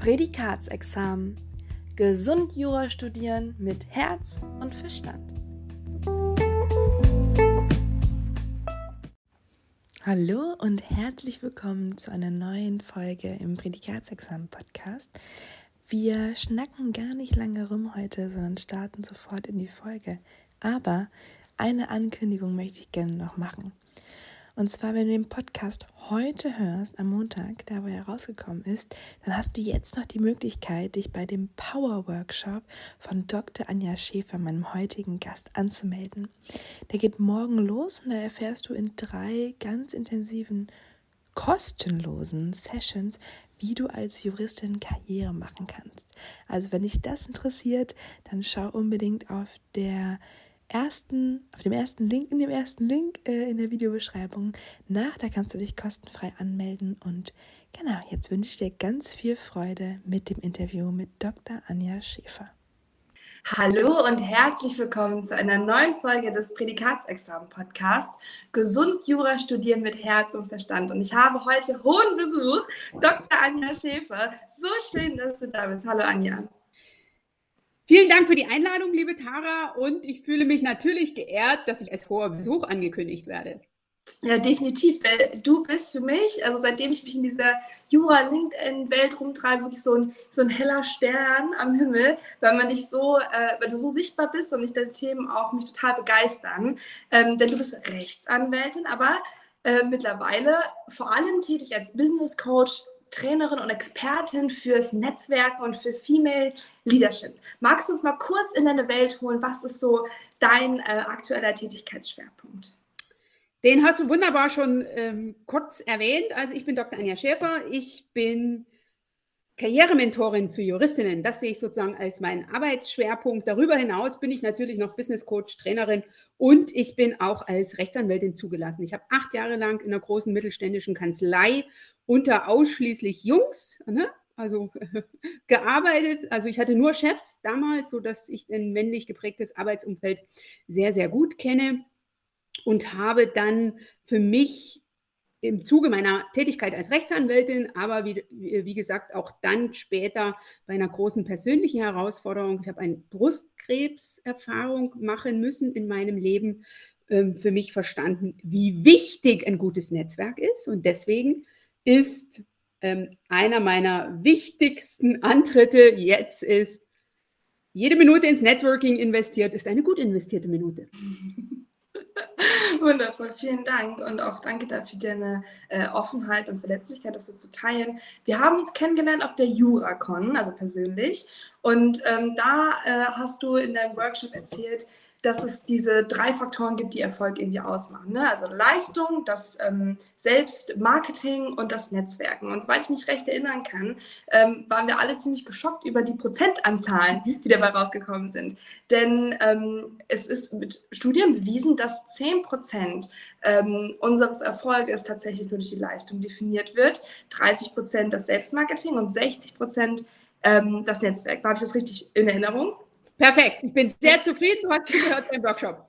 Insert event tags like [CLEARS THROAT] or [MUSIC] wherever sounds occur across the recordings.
Prädikatsexamen. Gesund Jura studieren mit Herz und Verstand. Hallo und herzlich willkommen zu einer neuen Folge im Prädikatsexamen-Podcast. Wir schnacken gar nicht lange rum heute, sondern starten sofort in die Folge. Aber eine Ankündigung möchte ich gerne noch machen. Und zwar, wenn du den Podcast heute hörst, am Montag, da wo er rausgekommen ist, dann hast du jetzt noch die Möglichkeit, dich bei dem Power Workshop von Dr. Anja Schäfer, meinem heutigen Gast, anzumelden. Der geht morgen los und da erfährst du in drei ganz intensiven, kostenlosen Sessions, wie du als Juristin Karriere machen kannst. Also wenn dich das interessiert, dann schau unbedingt auf der ersten, auf dem ersten Link, in dem ersten Link äh, in der Videobeschreibung nach. Da kannst du dich kostenfrei anmelden. Und genau, jetzt wünsche ich dir ganz viel Freude mit dem Interview mit Dr. Anja Schäfer. Hallo und herzlich willkommen zu einer neuen Folge des Prädikatsexamen-Podcasts Gesund Jura studieren mit Herz und Verstand. Und ich habe heute hohen Besuch, Dr. Anja Schäfer. So schön, dass du da bist. Hallo Anja. Vielen Dank für die Einladung, liebe Tara. Und ich fühle mich natürlich geehrt, dass ich als hoher Besuch angekündigt werde. Ja, definitiv, weil du bist für mich, also seitdem ich mich in dieser Jura-LinkedIn-Welt rumtreibe, wirklich so ein, so ein heller Stern am Himmel, weil man dich so, äh, weil du so sichtbar bist und mich deine Themen auch mich total begeistern. Ähm, denn du bist Rechtsanwältin, aber äh, mittlerweile vor allem tätig als Business Coach, Trainerin und Expertin fürs Netzwerken und für Female Leadership. Magst du uns mal kurz in deine Welt holen? Was ist so dein äh, aktueller Tätigkeitsschwerpunkt? Den hast du wunderbar schon ähm, kurz erwähnt. Also ich bin Dr. Anja Schäfer. Ich bin Karrierementorin für Juristinnen. Das sehe ich sozusagen als meinen Arbeitsschwerpunkt. Darüber hinaus bin ich natürlich noch Business Coach, Trainerin und ich bin auch als Rechtsanwältin zugelassen. Ich habe acht Jahre lang in einer großen mittelständischen Kanzlei unter ausschließlich Jungs, ne, also [LAUGHS] gearbeitet. Also ich hatte nur Chefs damals, sodass ich ein männlich geprägtes Arbeitsumfeld sehr, sehr gut kenne und habe dann für mich im Zuge meiner Tätigkeit als Rechtsanwältin, aber wie, wie gesagt auch dann später bei einer großen persönlichen Herausforderung. Ich habe eine Brustkrebserfahrung machen müssen in meinem Leben, ähm, für mich verstanden, wie wichtig ein gutes Netzwerk ist. Und deswegen ist ähm, einer meiner wichtigsten Antritte jetzt ist, jede Minute ins Networking investiert, ist eine gut investierte Minute. [LAUGHS] Wundervoll, vielen Dank und auch danke dafür deine äh, Offenheit und Verletzlichkeit, das so zu teilen. Wir haben uns kennengelernt auf der JuraCon, also persönlich, und ähm, da äh, hast du in deinem Workshop erzählt, dass es diese drei Faktoren gibt, die Erfolg irgendwie ausmachen. Ne? Also Leistung, das ähm, Selbstmarketing und das Netzwerken. Und soweit ich mich recht erinnern kann, ähm, waren wir alle ziemlich geschockt über die Prozentanzahlen, die dabei rausgekommen sind. Denn ähm, es ist mit Studien bewiesen, dass 10 Prozent ähm, unseres Erfolges tatsächlich nur durch die Leistung definiert wird, 30 Prozent das Selbstmarketing und 60 Prozent ähm, das Netzwerk. Habe ich das richtig in Erinnerung? Perfekt. Ich bin sehr zufrieden. Du hast zugehört beim Workshop.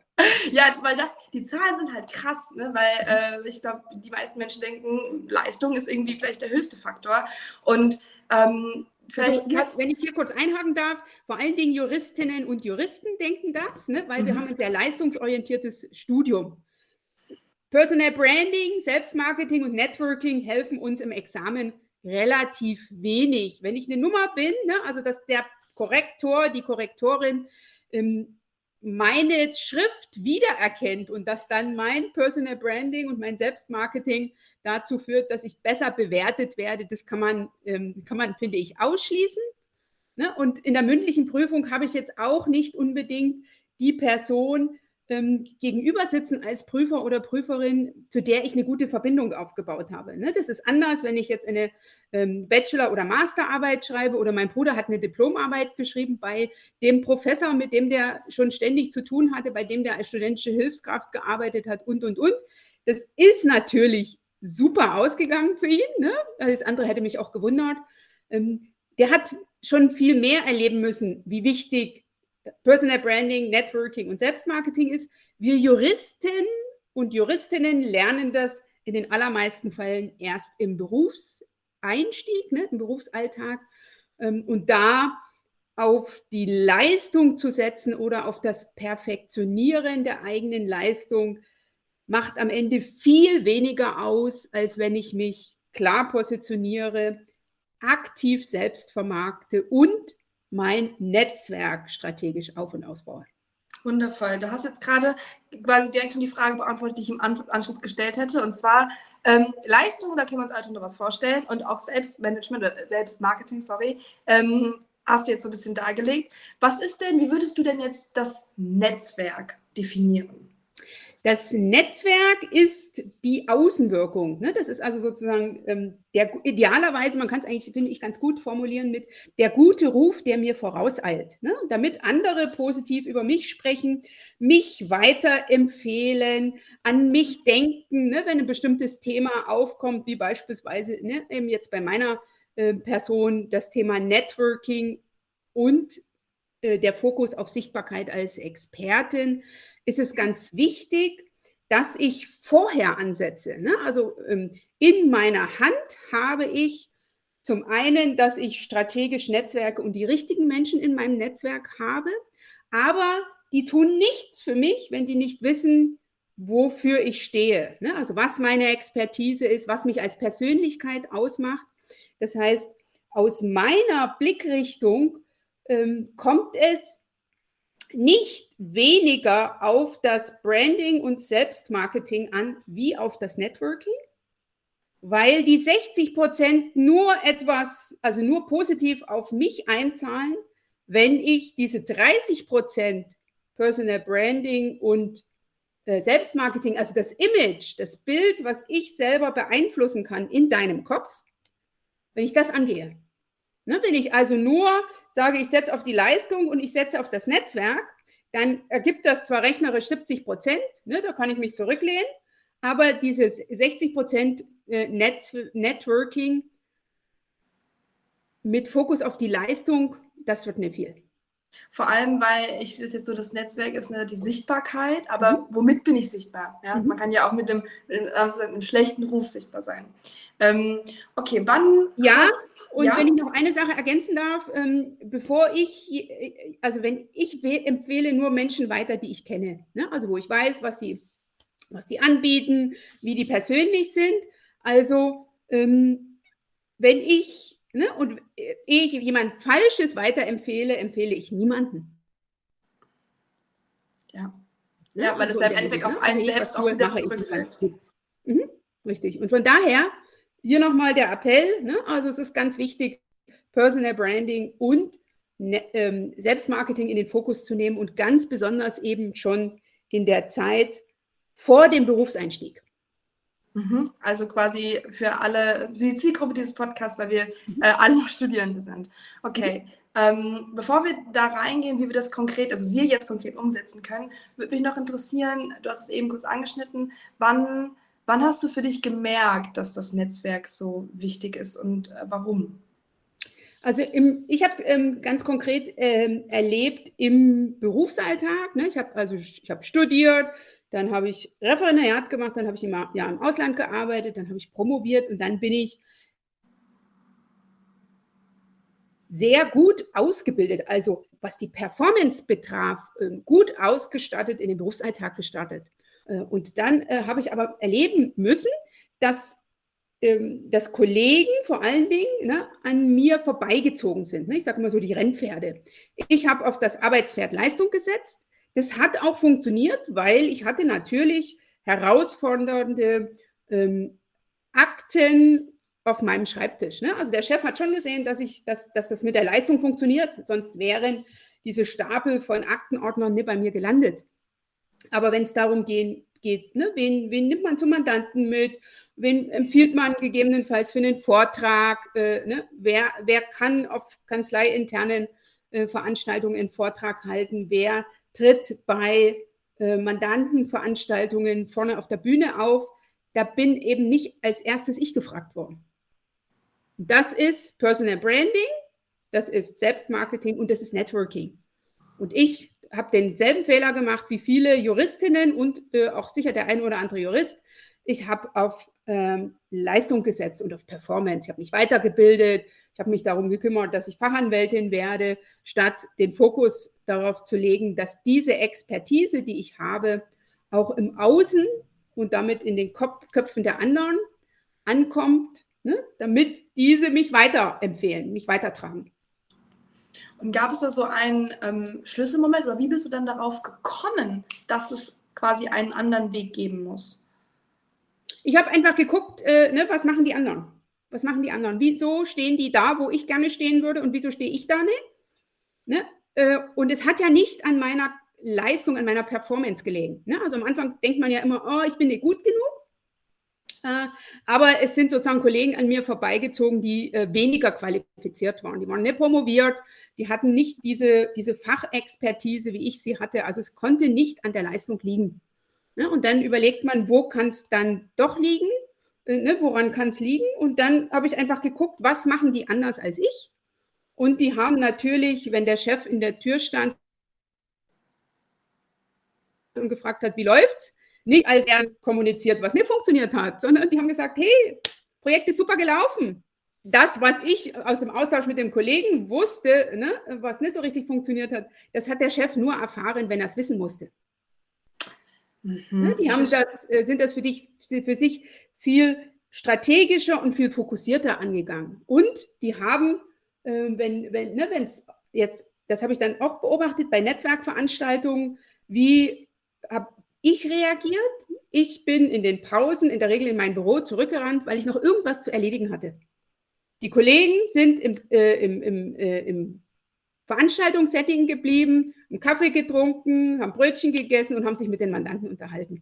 Ja, weil das, die Zahlen sind halt krass, ne? weil äh, ich glaube, die meisten Menschen denken, Leistung ist irgendwie vielleicht der höchste Faktor. Und ähm, Vielleicht also, wenn ich hier kurz einhaken darf, vor allen Dingen Juristinnen und Juristen denken das, ne? weil mhm. wir haben ein sehr leistungsorientiertes Studium. Personal Branding, Selbstmarketing und Networking helfen uns im Examen relativ wenig. Wenn ich eine Nummer bin, ne? also dass der Korrektor, die Korrektorin ähm, meine Schrift wiedererkennt und dass dann mein Personal Branding und mein Selbstmarketing dazu führt, dass ich besser bewertet werde, das kann man, ähm, kann man finde ich, ausschließen. Ne? Und in der mündlichen Prüfung habe ich jetzt auch nicht unbedingt die Person, ähm, gegenüber sitzen als Prüfer oder Prüferin, zu der ich eine gute Verbindung aufgebaut habe. Ne? Das ist anders, wenn ich jetzt eine ähm, Bachelor- oder Masterarbeit schreibe oder mein Bruder hat eine Diplomarbeit geschrieben bei dem Professor, mit dem der schon ständig zu tun hatte, bei dem der als studentische Hilfskraft gearbeitet hat und, und, und. Das ist natürlich super ausgegangen für ihn. Ne? Das andere hätte mich auch gewundert. Ähm, der hat schon viel mehr erleben müssen, wie wichtig Personal Branding, Networking und Selbstmarketing ist. Wir Juristen und Juristinnen lernen das in den allermeisten Fällen erst im Berufseinstieg, ne, im Berufsalltag. Ähm, und da auf die Leistung zu setzen oder auf das Perfektionieren der eigenen Leistung macht am Ende viel weniger aus, als wenn ich mich klar positioniere, aktiv selbst vermarkte und mein Netzwerk strategisch auf und ausbaue. Wundervoll. Du hast jetzt gerade quasi direkt schon die Frage beantwortet, die ich im Anschluss gestellt hätte. Und zwar ähm, Leistung, da können wir uns halt unter was vorstellen und auch Selbstmanagement oder Selbstmarketing, sorry, ähm, hast du jetzt so ein bisschen dargelegt. Was ist denn, wie würdest du denn jetzt das Netzwerk definieren? Das Netzwerk ist die Außenwirkung. Ne? Das ist also sozusagen ähm, der idealerweise, man kann es eigentlich, finde ich, ganz gut formulieren mit der gute Ruf, der mir vorauseilt. Ne? Damit andere positiv über mich sprechen, mich weiterempfehlen, an mich denken, ne? wenn ein bestimmtes Thema aufkommt, wie beispielsweise ne, eben jetzt bei meiner äh, Person das Thema Networking und äh, der Fokus auf Sichtbarkeit als Expertin ist es ganz wichtig, dass ich vorher ansetze. Ne? Also ähm, in meiner Hand habe ich zum einen, dass ich strategisch Netzwerke und die richtigen Menschen in meinem Netzwerk habe, aber die tun nichts für mich, wenn die nicht wissen, wofür ich stehe. Ne? Also was meine Expertise ist, was mich als Persönlichkeit ausmacht. Das heißt, aus meiner Blickrichtung ähm, kommt es nicht weniger auf das Branding und Selbstmarketing an wie auf das Networking, weil die 60 Prozent nur etwas, also nur positiv auf mich einzahlen, wenn ich diese 30 Prozent Personal Branding und äh, Selbstmarketing, also das Image, das Bild, was ich selber beeinflussen kann in deinem Kopf, wenn ich das angehe. Ne, wenn ich also nur sage, ich setze auf die Leistung und ich setze auf das Netzwerk, dann ergibt das zwar rechnerisch 70 Prozent, ne, da kann ich mich zurücklehnen, aber dieses 60 Prozent äh, Netz Networking mit Fokus auf die Leistung, das wird nicht viel. Vor allem, weil ich es jetzt so, das Netzwerk ist ne, die Sichtbarkeit, aber mhm. womit bin ich sichtbar? Ja? Mhm. Man kann ja auch mit einem, äh, einem schlechten Ruf sichtbar sein. Ähm, okay, wann. Ja, hast, und ja. wenn ich noch eine Sache ergänzen darf, ähm, bevor ich, also wenn ich empfehle nur Menschen weiter, die ich kenne, ne? also wo ich weiß, was die, was die anbieten, wie die persönlich sind. Also ähm, wenn ich, ne, und ehe ich jemand Falsches weiterempfehle, empfehle ich niemanden. Ja. Ja, ja weil es ja im Endeffekt auf einen also selbst auch wieder zurückfällt. Mhm, richtig. Und von daher hier nochmal der Appell. Ne? Also es ist ganz wichtig, Personal Branding und ne, ähm, Selbstmarketing in den Fokus zu nehmen und ganz besonders eben schon in der Zeit vor dem Berufseinstieg. Mhm. Also quasi für alle, für die Zielgruppe dieses Podcasts, weil wir mhm. äh, alle noch Studierende sind. Okay. Mhm. Ähm, bevor wir da reingehen, wie wir das konkret, also wir jetzt konkret umsetzen können, würde mich noch interessieren, du hast es eben kurz angeschnitten, wann Wann hast du für dich gemerkt, dass das Netzwerk so wichtig ist und äh, warum? Also im, ich habe es ähm, ganz konkret ähm, erlebt im Berufsalltag. Ne? Ich habe also ich habe studiert, dann habe ich Referendariat gemacht, dann habe ich immer ja, im Ausland gearbeitet, dann habe ich promoviert und dann bin ich sehr gut ausgebildet, also was die Performance betraf, ähm, gut ausgestattet in den Berufsalltag gestartet. Äh, und dann äh, habe ich aber erleben müssen, dass, ähm, dass Kollegen vor allen Dingen ne, an mir vorbeigezogen sind. Ne? Ich sage immer so die Rennpferde. Ich habe auf das Arbeitspferd Leistung gesetzt. Das hat auch funktioniert, weil ich hatte natürlich herausfordernde ähm, Akten auf meinem Schreibtisch. Ne? Also der Chef hat schon gesehen, dass, ich, dass, dass das mit der Leistung funktioniert, sonst wären diese Stapel von Aktenordnern nicht bei mir gelandet. Aber wenn es darum gehen, geht, ne, wen, wen nimmt man zum Mandanten mit, wen empfiehlt man gegebenenfalls für einen Vortrag, äh, ne, wer, wer kann auf kanzleiinternen äh, Veranstaltungen einen Vortrag halten, wer tritt bei äh, Mandantenveranstaltungen vorne auf der Bühne auf, da bin eben nicht als erstes ich gefragt worden. Das ist Personal Branding, das ist Selbstmarketing und das ist Networking. Und ich habe denselben Fehler gemacht wie viele Juristinnen und äh, auch sicher der ein oder andere Jurist. ich habe auf ähm, Leistung gesetzt und auf Performance. Ich habe mich weitergebildet, ich habe mich darum gekümmert, dass ich Fachanwältin werde, statt den Fokus darauf zu legen, dass diese Expertise, die ich habe, auch im Außen und damit in den Köpfen der anderen ankommt, ne, damit diese mich weiterempfehlen, mich weitertragen. Und gab es da so einen ähm, Schlüsselmoment oder wie bist du dann darauf gekommen, dass es quasi einen anderen Weg geben muss? Ich habe einfach geguckt, äh, ne, was machen die anderen? Was machen die anderen? Wieso stehen die da, wo ich gerne stehen würde und wieso stehe ich da nicht? Ne? Äh, und es hat ja nicht an meiner Leistung, an meiner Performance gelegen. Ne? Also am Anfang denkt man ja immer, oh, ich bin nicht gut genug. Äh, aber es sind sozusagen Kollegen an mir vorbeigezogen, die äh, weniger qualifiziert waren. Die waren nicht promoviert, die hatten nicht diese, diese Fachexpertise, wie ich sie hatte. Also es konnte nicht an der Leistung liegen. Ne? Und dann überlegt man, wo kann es dann doch liegen? Äh, ne? Woran kann es liegen? Und dann habe ich einfach geguckt, was machen die anders als ich? Und die haben natürlich, wenn der Chef in der Tür stand und gefragt hat, wie läuft's, nicht als er kommuniziert, was nicht funktioniert hat, sondern die haben gesagt, hey, Projekt ist super gelaufen. Das, was ich aus dem Austausch mit dem Kollegen wusste, ne, was nicht so richtig funktioniert hat, das hat der Chef nur erfahren, wenn er es wissen musste. Mhm. Ne, die haben das, äh, sind das für dich, für sich viel strategischer und viel fokussierter angegangen. Und die haben, äh, wenn wenn ne, es jetzt, das habe ich dann auch beobachtet bei Netzwerkveranstaltungen, wie habe ich reagiert? Ich bin in den Pausen in der Regel in mein Büro zurückgerannt, weil ich noch irgendwas zu erledigen hatte. Die Kollegen sind im, äh, im, im, äh, im Veranstaltungssetting geblieben, einen Kaffee getrunken, haben Brötchen gegessen und haben sich mit den Mandanten unterhalten.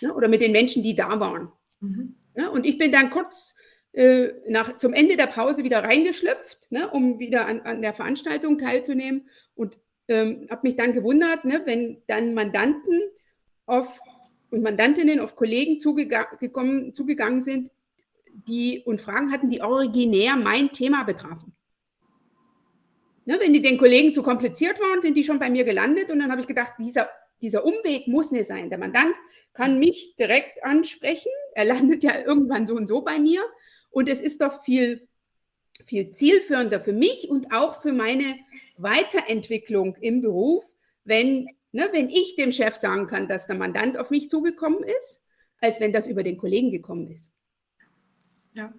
Ja, oder mit den Menschen, die da waren. Mhm. Ja, und ich bin dann kurz äh, nach, zum Ende der Pause wieder reingeschlüpft, ne, um wieder an, an der Veranstaltung teilzunehmen. Und ähm, habe mich dann gewundert, ne, wenn dann Mandanten auf und Mandantinnen auf Kollegen zugegangen, zugegangen sind, die und Fragen hatten, die originär mein Thema betrafen. Ne, wenn die den Kollegen zu kompliziert waren, sind die schon bei mir gelandet und dann habe ich gedacht, dieser, dieser Umweg muss nicht sein. Der Mandant kann mich direkt ansprechen, er landet ja irgendwann so und so bei mir und es ist doch viel, viel zielführender für mich und auch für meine Weiterentwicklung im Beruf, wenn, ne, wenn ich dem Chef sagen kann, dass der Mandant auf mich zugekommen ist, als wenn das über den Kollegen gekommen ist. Ja,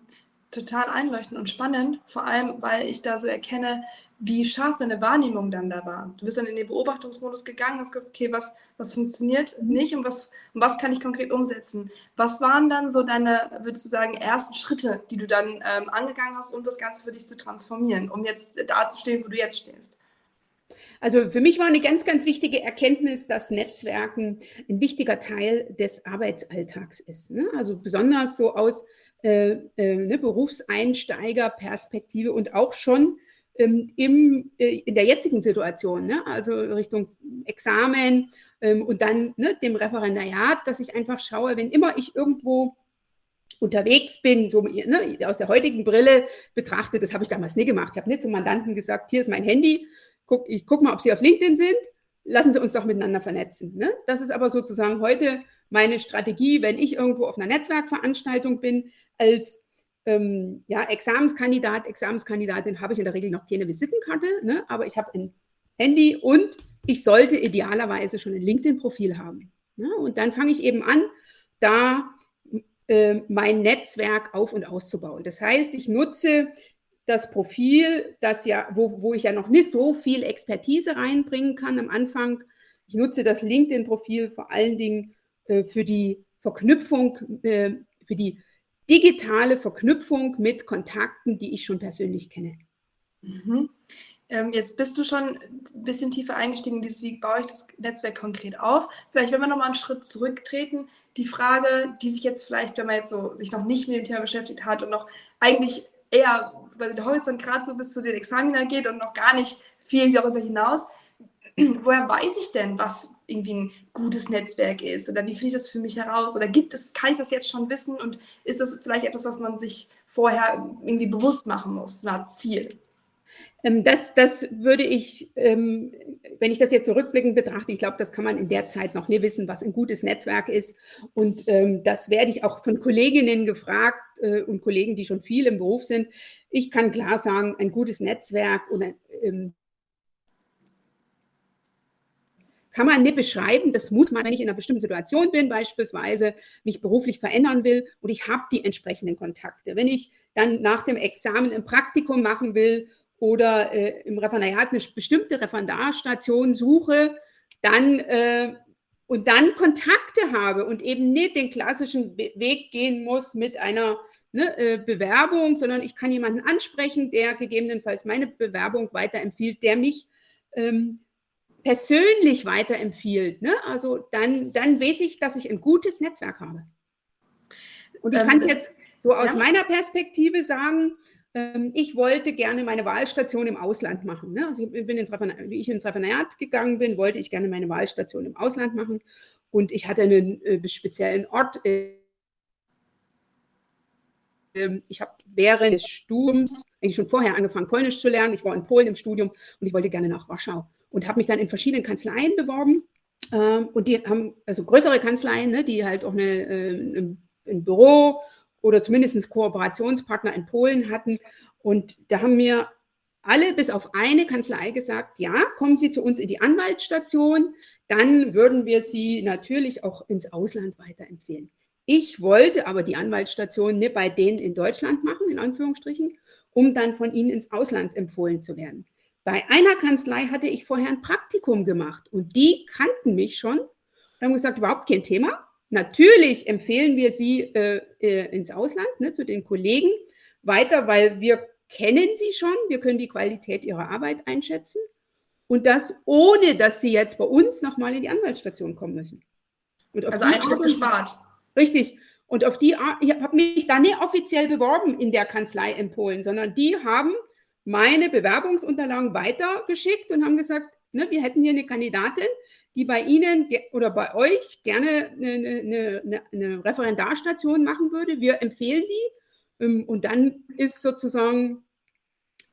total einleuchtend und spannend, vor allem, weil ich da so erkenne, wie scharf deine Wahrnehmung dann da war. Du bist dann in den Beobachtungsmodus gegangen, hast gesagt, okay, was, was funktioniert nicht und was, und was kann ich konkret umsetzen? Was waren dann so deine, würdest du sagen, ersten Schritte, die du dann ähm, angegangen hast, um das Ganze für dich zu transformieren, um jetzt da zu stehen, wo du jetzt stehst? Also für mich war eine ganz, ganz wichtige Erkenntnis, dass Netzwerken ein wichtiger Teil des Arbeitsalltags ist. Ne? Also besonders so aus äh, äh, ne, Berufseinsteigerperspektive und auch schon ähm, im, äh, in der jetzigen Situation, ne? also Richtung Examen ähm, und dann ne, dem Referendariat, dass ich einfach schaue, wenn immer ich irgendwo unterwegs bin, so ne, aus der heutigen Brille betrachtet, das habe ich damals nie gemacht. Ich habe nicht zum Mandanten gesagt, hier ist mein Handy, guck, ich gucke mal, ob Sie auf LinkedIn sind, lassen Sie uns doch miteinander vernetzen. Ne? Das ist aber sozusagen heute meine Strategie, wenn ich irgendwo auf einer Netzwerkveranstaltung bin, als ähm, ja, Examenskandidat, Examenskandidatin habe ich in der Regel noch keine Visitenkarte, ne? aber ich habe ein Handy und ich sollte idealerweise schon ein LinkedIn-Profil haben. Ne? Und dann fange ich eben an, da äh, mein Netzwerk auf und auszubauen. Das heißt, ich nutze das Profil, das ja, wo, wo ich ja noch nicht so viel Expertise reinbringen kann am Anfang. Ich nutze das LinkedIn-Profil vor allen Dingen äh, für die Verknüpfung, äh, für die digitale Verknüpfung mit Kontakten, die ich schon persönlich kenne. Mhm. Ähm, jetzt bist du schon ein bisschen tiefer eingestiegen in dieses, wie baue ich das Netzwerk konkret auf. Vielleicht, wenn wir nochmal einen Schritt zurücktreten, die Frage, die sich jetzt vielleicht, wenn man jetzt so sich noch nicht mit dem Thema beschäftigt hat und noch eigentlich eher weil der Horizont gerade so bis zu den Examina geht und noch gar nicht viel darüber hinaus, [CLEARS THROAT] woher weiß ich denn, was irgendwie ein gutes Netzwerk ist? Oder wie finde ich das für mich heraus? Oder gibt es, kann ich das jetzt schon wissen? Und ist das vielleicht etwas, was man sich vorher irgendwie bewusst machen muss, Art Ziel? Ähm, das, das würde ich, ähm, wenn ich das jetzt zurückblickend betrachte, ich glaube, das kann man in der Zeit noch nie wissen, was ein gutes Netzwerk ist. Und ähm, das werde ich auch von Kolleginnen gefragt äh, und Kollegen, die schon viel im Beruf sind. Ich kann klar sagen, ein gutes Netzwerk oder kann man nicht beschreiben. Das muss man, wenn ich in einer bestimmten Situation bin, beispielsweise mich beruflich verändern will und ich habe die entsprechenden Kontakte. Wenn ich dann nach dem Examen ein Praktikum machen will oder äh, im Referendariat eine bestimmte Referendarstation suche, dann äh, und dann Kontakte habe und eben nicht den klassischen Weg gehen muss mit einer ne, äh, Bewerbung, sondern ich kann jemanden ansprechen, der gegebenenfalls meine Bewerbung weiterempfiehlt, der mich ähm, persönlich weiterempfiehlt. Ne? Also dann, dann weiß ich, dass ich ein gutes Netzwerk habe. Und ich ähm, kann es jetzt so aus ja. meiner Perspektive sagen, ich wollte gerne meine Wahlstation im Ausland machen. Ne? Also ich bin ins wie ich ins Referendariat gegangen bin, wollte ich gerne meine Wahlstation im Ausland machen. Und ich hatte einen äh, speziellen Ort. Äh, ich habe während des Studiums, eigentlich schon vorher angefangen, Polnisch zu lernen. Ich war in Polen im Studium und ich wollte gerne nach Warschau und habe mich dann in verschiedenen Kanzleien beworben. Ähm, und die haben also größere Kanzleien, ne, die halt auch eine, äh, ein Büro oder zumindest Kooperationspartner in Polen hatten. Und da haben mir alle bis auf eine Kanzlei gesagt, ja, kommen Sie zu uns in die Anwaltsstation, dann würden wir Sie natürlich auch ins Ausland weiterempfehlen. Ich wollte aber die Anwaltsstation nicht bei denen in Deutschland machen, in Anführungsstrichen, um dann von ihnen ins Ausland empfohlen zu werden. Bei einer Kanzlei hatte ich vorher ein Praktikum gemacht und die kannten mich schon und haben gesagt, überhaupt kein Thema. Natürlich empfehlen wir sie äh, äh, ins Ausland, ne, zu den Kollegen weiter, weil wir kennen sie schon, wir können die Qualität ihrer Arbeit einschätzen und das ohne, dass sie jetzt bei uns nochmal in die Anwaltsstation kommen müssen. also ein Schritt gespart. Richtig. Und auf die Art, ich habe mich da nicht offiziell beworben in der Kanzlei in Polen, sondern die haben meine Bewerbungsunterlagen weitergeschickt und haben gesagt, ne, wir hätten hier eine Kandidatin, die bei Ihnen oder bei euch gerne eine, eine, eine Referendarstation machen würde. Wir empfehlen die. Ähm, und dann ist sozusagen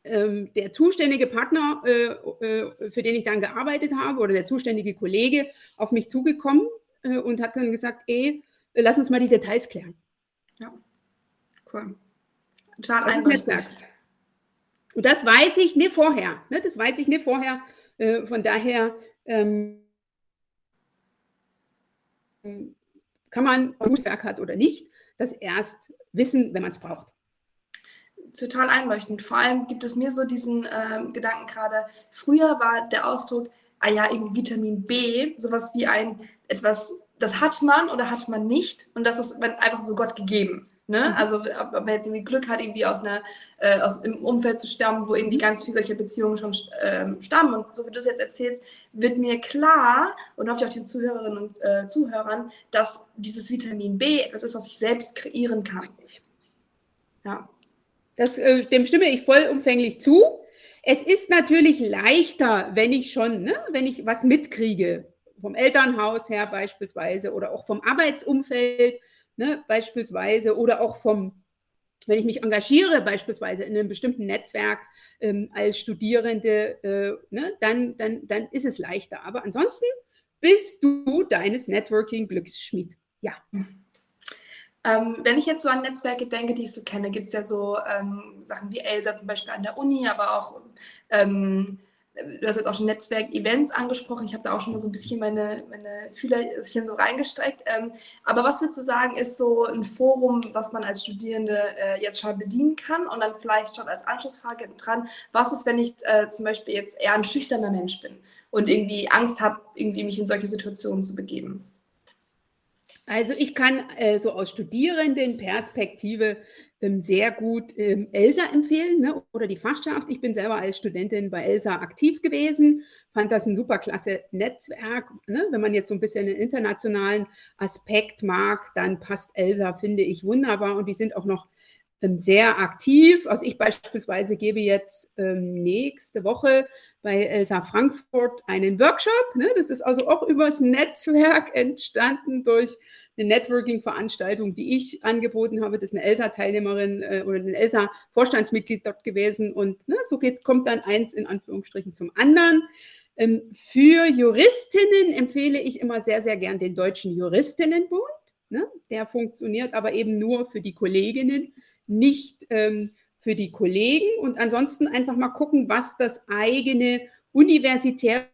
ähm, der zuständige Partner, äh, äh, für den ich dann gearbeitet habe, oder der zuständige Kollege auf mich zugekommen äh, und hat dann gesagt, ey, lass uns mal die Details klären. Ja, cool. Total einleuchtend. Und das weiß ich nicht vorher. Ne? Das weiß ich nicht vorher. Von daher ähm, kann man, ob man Werk hat oder nicht, das erst wissen, wenn man es braucht. Total einleuchtend. Vor allem gibt es mir so diesen äh, Gedanken gerade, früher war der Ausdruck, ah ja, irgendwie Vitamin B, sowas wie ein etwas, das hat man oder hat man nicht und das ist einfach so Gott gegeben. Ne? Mhm. Also ob, man jetzt irgendwie Glück hat, irgendwie aus einer äh, aus einem Umfeld zu stammen, wo irgendwie mhm. ganz viele solche Beziehungen schon ähm, stammen. Und so wie du es jetzt erzählst, wird mir klar und hoffe ich auch den Zuhörerinnen und äh, Zuhörern, dass dieses Vitamin B etwas ist, was ich selbst kreieren kann. Ja. Das, äh, dem stimme ich vollumfänglich zu. Es ist natürlich leichter, wenn ich schon, ne, wenn ich was mitkriege, vom Elternhaus her beispielsweise oder auch vom Arbeitsumfeld ne, beispielsweise, oder auch vom, wenn ich mich engagiere, beispielsweise in einem bestimmten Netzwerk ähm, als Studierende, äh, ne, dann, dann, dann ist es leichter. Aber ansonsten bist du deines Networking Glücksschmied. Ja. Ähm, wenn ich jetzt so an Netzwerke denke, die ich so kenne, gibt es ja so ähm, Sachen wie ELSA zum Beispiel an der Uni, aber auch ähm, du hast jetzt auch schon Netzwerk-Events angesprochen. Ich habe da auch schon mal so ein bisschen meine, meine Fühlerchen so reingestreckt. Ähm, aber was würdest du sagen, ist so ein Forum, was man als Studierende äh, jetzt schon bedienen kann? Und dann vielleicht schon als Anschlussfrage dran, was ist, wenn ich äh, zum Beispiel jetzt eher ein schüchterner Mensch bin und irgendwie Angst habe, irgendwie mich in solche Situationen zu begeben? Also ich kann äh, so aus Studierendenperspektive sehr gut ähm, ELSA empfehlen ne? oder die Fachschaft. Ich bin selber als Studentin bei ELSA aktiv gewesen, fand das ein super klasse Netzwerk. Ne? Wenn man jetzt so ein bisschen einen internationalen Aspekt mag, dann passt ELSA, finde ich, wunderbar und die sind auch noch ähm, sehr aktiv. Also ich beispielsweise gebe jetzt ähm, nächste Woche bei Elsa Frankfurt einen Workshop. Ne? Das ist also auch übers Netzwerk entstanden durch eine Networking-Veranstaltung, die ich angeboten habe. Das ist eine ELSA-Teilnehmerin äh, oder ein ELSA-Vorstandsmitglied dort gewesen. Und ne, so geht, kommt dann eins in Anführungsstrichen zum anderen. Ähm, für Juristinnen empfehle ich immer sehr, sehr gern den Deutschen Juristinnenbund. Ne? Der funktioniert aber eben nur für die Kolleginnen, nicht ähm, für die Kollegen. Und ansonsten einfach mal gucken, was das eigene universitäre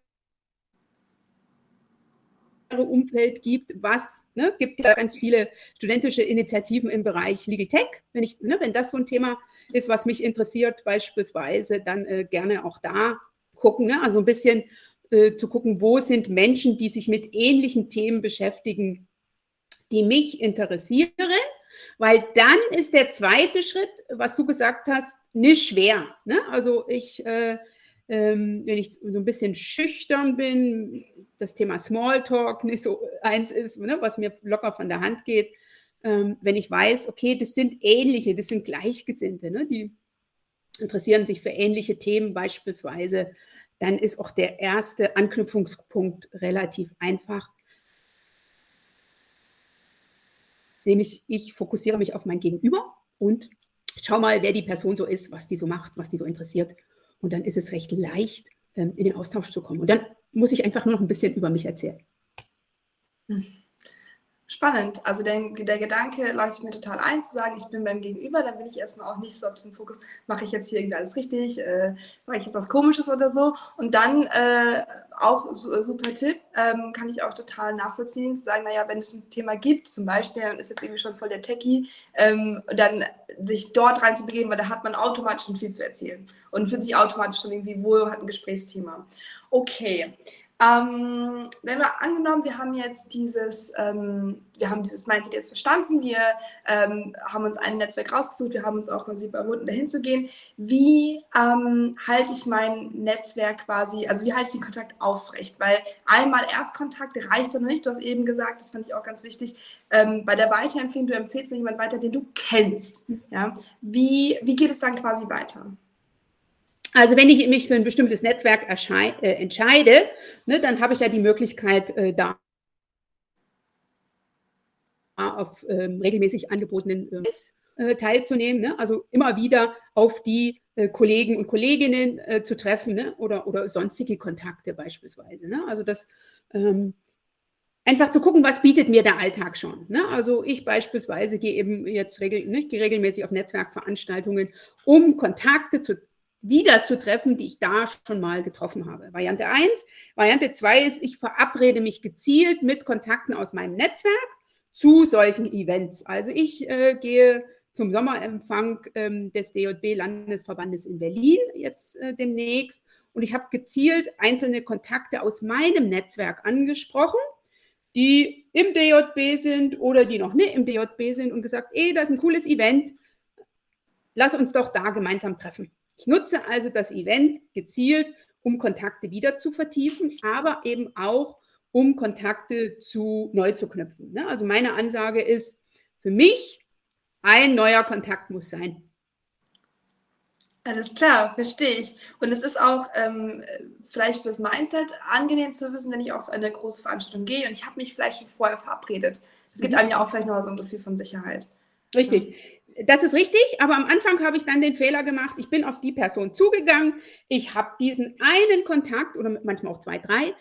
Umfeld gibt, was ne, gibt ja ganz viele studentische Initiativen im Bereich Legal Tech. Wenn ich, ne, wenn das so ein Thema ist, was mich interessiert, beispielsweise, dann äh, gerne auch da gucken. Ne? Also ein bisschen äh, zu gucken, wo sind Menschen, die sich mit ähnlichen Themen beschäftigen, die mich interessieren. Weil dann ist der zweite Schritt, was du gesagt hast, nicht schwer. Ne? Also ich, äh, ähm, wenn ich so ein bisschen schüchtern bin, das Thema Smalltalk nicht so eins ist, ne, was mir locker von der Hand geht, ähm, wenn ich weiß, okay, das sind ähnliche, das sind Gleichgesinnte, ne, die interessieren sich für ähnliche Themen beispielsweise, dann ist auch der erste Anknüpfungspunkt relativ einfach. Nämlich, ich fokussiere mich auf mein Gegenüber und schau mal, wer die Person so ist, was die so macht, was die so interessiert. Und dann ist es recht leicht, ähm, in den Austausch zu kommen. Und dann muss ich einfach nur noch ein bisschen über mich erzählen. Hm. Spannend. Also der, der Gedanke leuchtet mir total ein, zu sagen, ich bin beim Gegenüber, dann bin ich erstmal auch nicht so auf diesen Fokus, mache ich jetzt hier irgendwie alles richtig, äh, mache ich jetzt was Komisches oder so. Und dann äh, auch äh, super Tipp, ähm, kann ich auch total nachvollziehen, zu sagen, naja, wenn es ein Thema gibt, zum Beispiel, man ist jetzt irgendwie schon voll der Techie, ähm, dann sich dort reinzubegeben, weil da hat man automatisch schon viel zu erzählen und fühlt sich automatisch schon irgendwie wohl, hat ein Gesprächsthema. Okay, ähm, wenn wir angenommen, wir haben jetzt dieses, ähm, wir haben dieses Mindset jetzt verstanden, wir ähm, haben uns ein Netzwerk rausgesucht, wir haben uns auch quasi überwunden, dahin zu gehen. Wie ähm, halte ich mein Netzwerk quasi, also wie halte ich den Kontakt aufrecht? Weil einmal Erstkontakt reicht doch nicht, du hast eben gesagt, das fand ich auch ganz wichtig, ähm, bei der Weiterempfehlung, du empfehlst jemanden weiter, den du kennst. Ja? Wie, wie geht es dann quasi weiter? Also wenn ich mich für ein bestimmtes Netzwerk äh, entscheide, ne, dann habe ich ja die Möglichkeit, äh, da auf ähm, regelmäßig angebotenen äh, teilzunehmen. Ne? Also immer wieder auf die äh, Kollegen und Kolleginnen äh, zu treffen ne? oder, oder sonstige Kontakte beispielsweise. Ne? Also das ähm, einfach zu gucken, was bietet mir der Alltag schon. Ne? Also ich beispielsweise gehe eben jetzt regel, ne, gehe regelmäßig auf Netzwerkveranstaltungen, um Kontakte zu wieder zu treffen, die ich da schon mal getroffen habe. Variante 1. Variante 2 ist, ich verabrede mich gezielt mit Kontakten aus meinem Netzwerk zu solchen Events. Also ich äh, gehe zum Sommerempfang ähm, des DJB-Landesverbandes in Berlin jetzt äh, demnächst und ich habe gezielt einzelne Kontakte aus meinem Netzwerk angesprochen, die im DJB sind oder die noch nicht im DJB sind und gesagt, ey, das ist ein cooles Event, lass uns doch da gemeinsam treffen. Ich nutze also das Event gezielt, um Kontakte wieder zu vertiefen, aber eben auch, um Kontakte zu neu zu knüpfen. Ne? Also meine Ansage ist, für mich, ein neuer Kontakt muss sein. Alles klar, verstehe ich. Und es ist auch ähm, vielleicht fürs Mindset angenehm zu wissen, wenn ich auf eine große Veranstaltung gehe und ich habe mich vielleicht schon vorher verabredet. Es gibt mhm. einem ja auch vielleicht noch so ein Gefühl von Sicherheit. Richtig. Das ist richtig, aber am Anfang habe ich dann den Fehler gemacht. Ich bin auf die Person zugegangen. Ich habe diesen einen Kontakt oder manchmal auch zwei, drei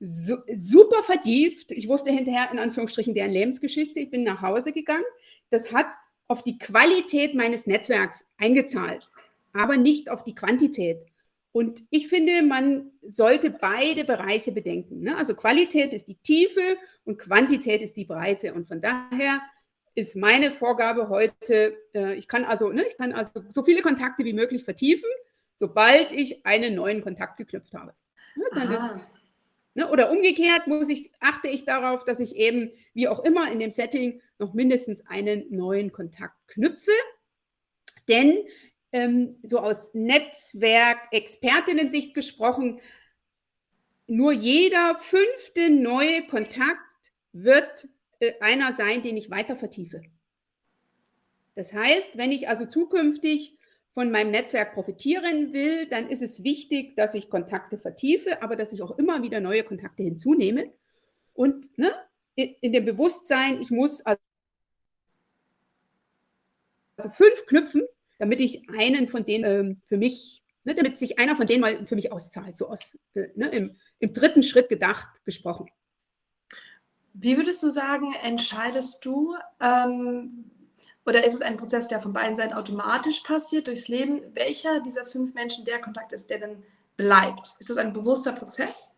so, super vertieft. Ich wusste hinterher in Anführungsstrichen deren Lebensgeschichte. Ich bin nach Hause gegangen. Das hat auf die Qualität meines Netzwerks eingezahlt, aber nicht auf die Quantität. Und ich finde, man sollte beide Bereiche bedenken. Ne? Also Qualität ist die Tiefe und Quantität ist die Breite. Und von daher ist meine Vorgabe heute, äh, ich kann also, ne, ich kann also so viele Kontakte wie möglich vertiefen, sobald ich einen neuen Kontakt geknüpft habe. Ne, ist, ne, oder umgekehrt muss ich, achte ich darauf, dass ich eben, wie auch immer in dem Setting, noch mindestens einen neuen Kontakt knüpfe. Denn ähm, so aus Netzwerk-Expertinnen-Sicht gesprochen, nur jeder fünfte neue Kontakt wird einer sein, den ich weiter vertiefe. Das heißt, wenn ich also zukünftig von meinem Netzwerk profitieren will, dann ist es wichtig, dass ich Kontakte vertiefe, aber dass ich auch immer wieder neue Kontakte hinzunehme. Und ne, in dem Bewusstsein, ich muss also fünf knüpfen, damit ich einen von denen ähm, für mich, ne, damit sich einer von denen mal für mich auszahlt, so aus, äh, ne, im, im dritten Schritt gedacht, gesprochen. Wie würdest du sagen, entscheidest du, ähm, oder ist es ein Prozess, der von beiden Seiten automatisch passiert durchs Leben, welcher dieser fünf Menschen der Kontakt ist, der dann bleibt? Ist das ein bewusster Prozess?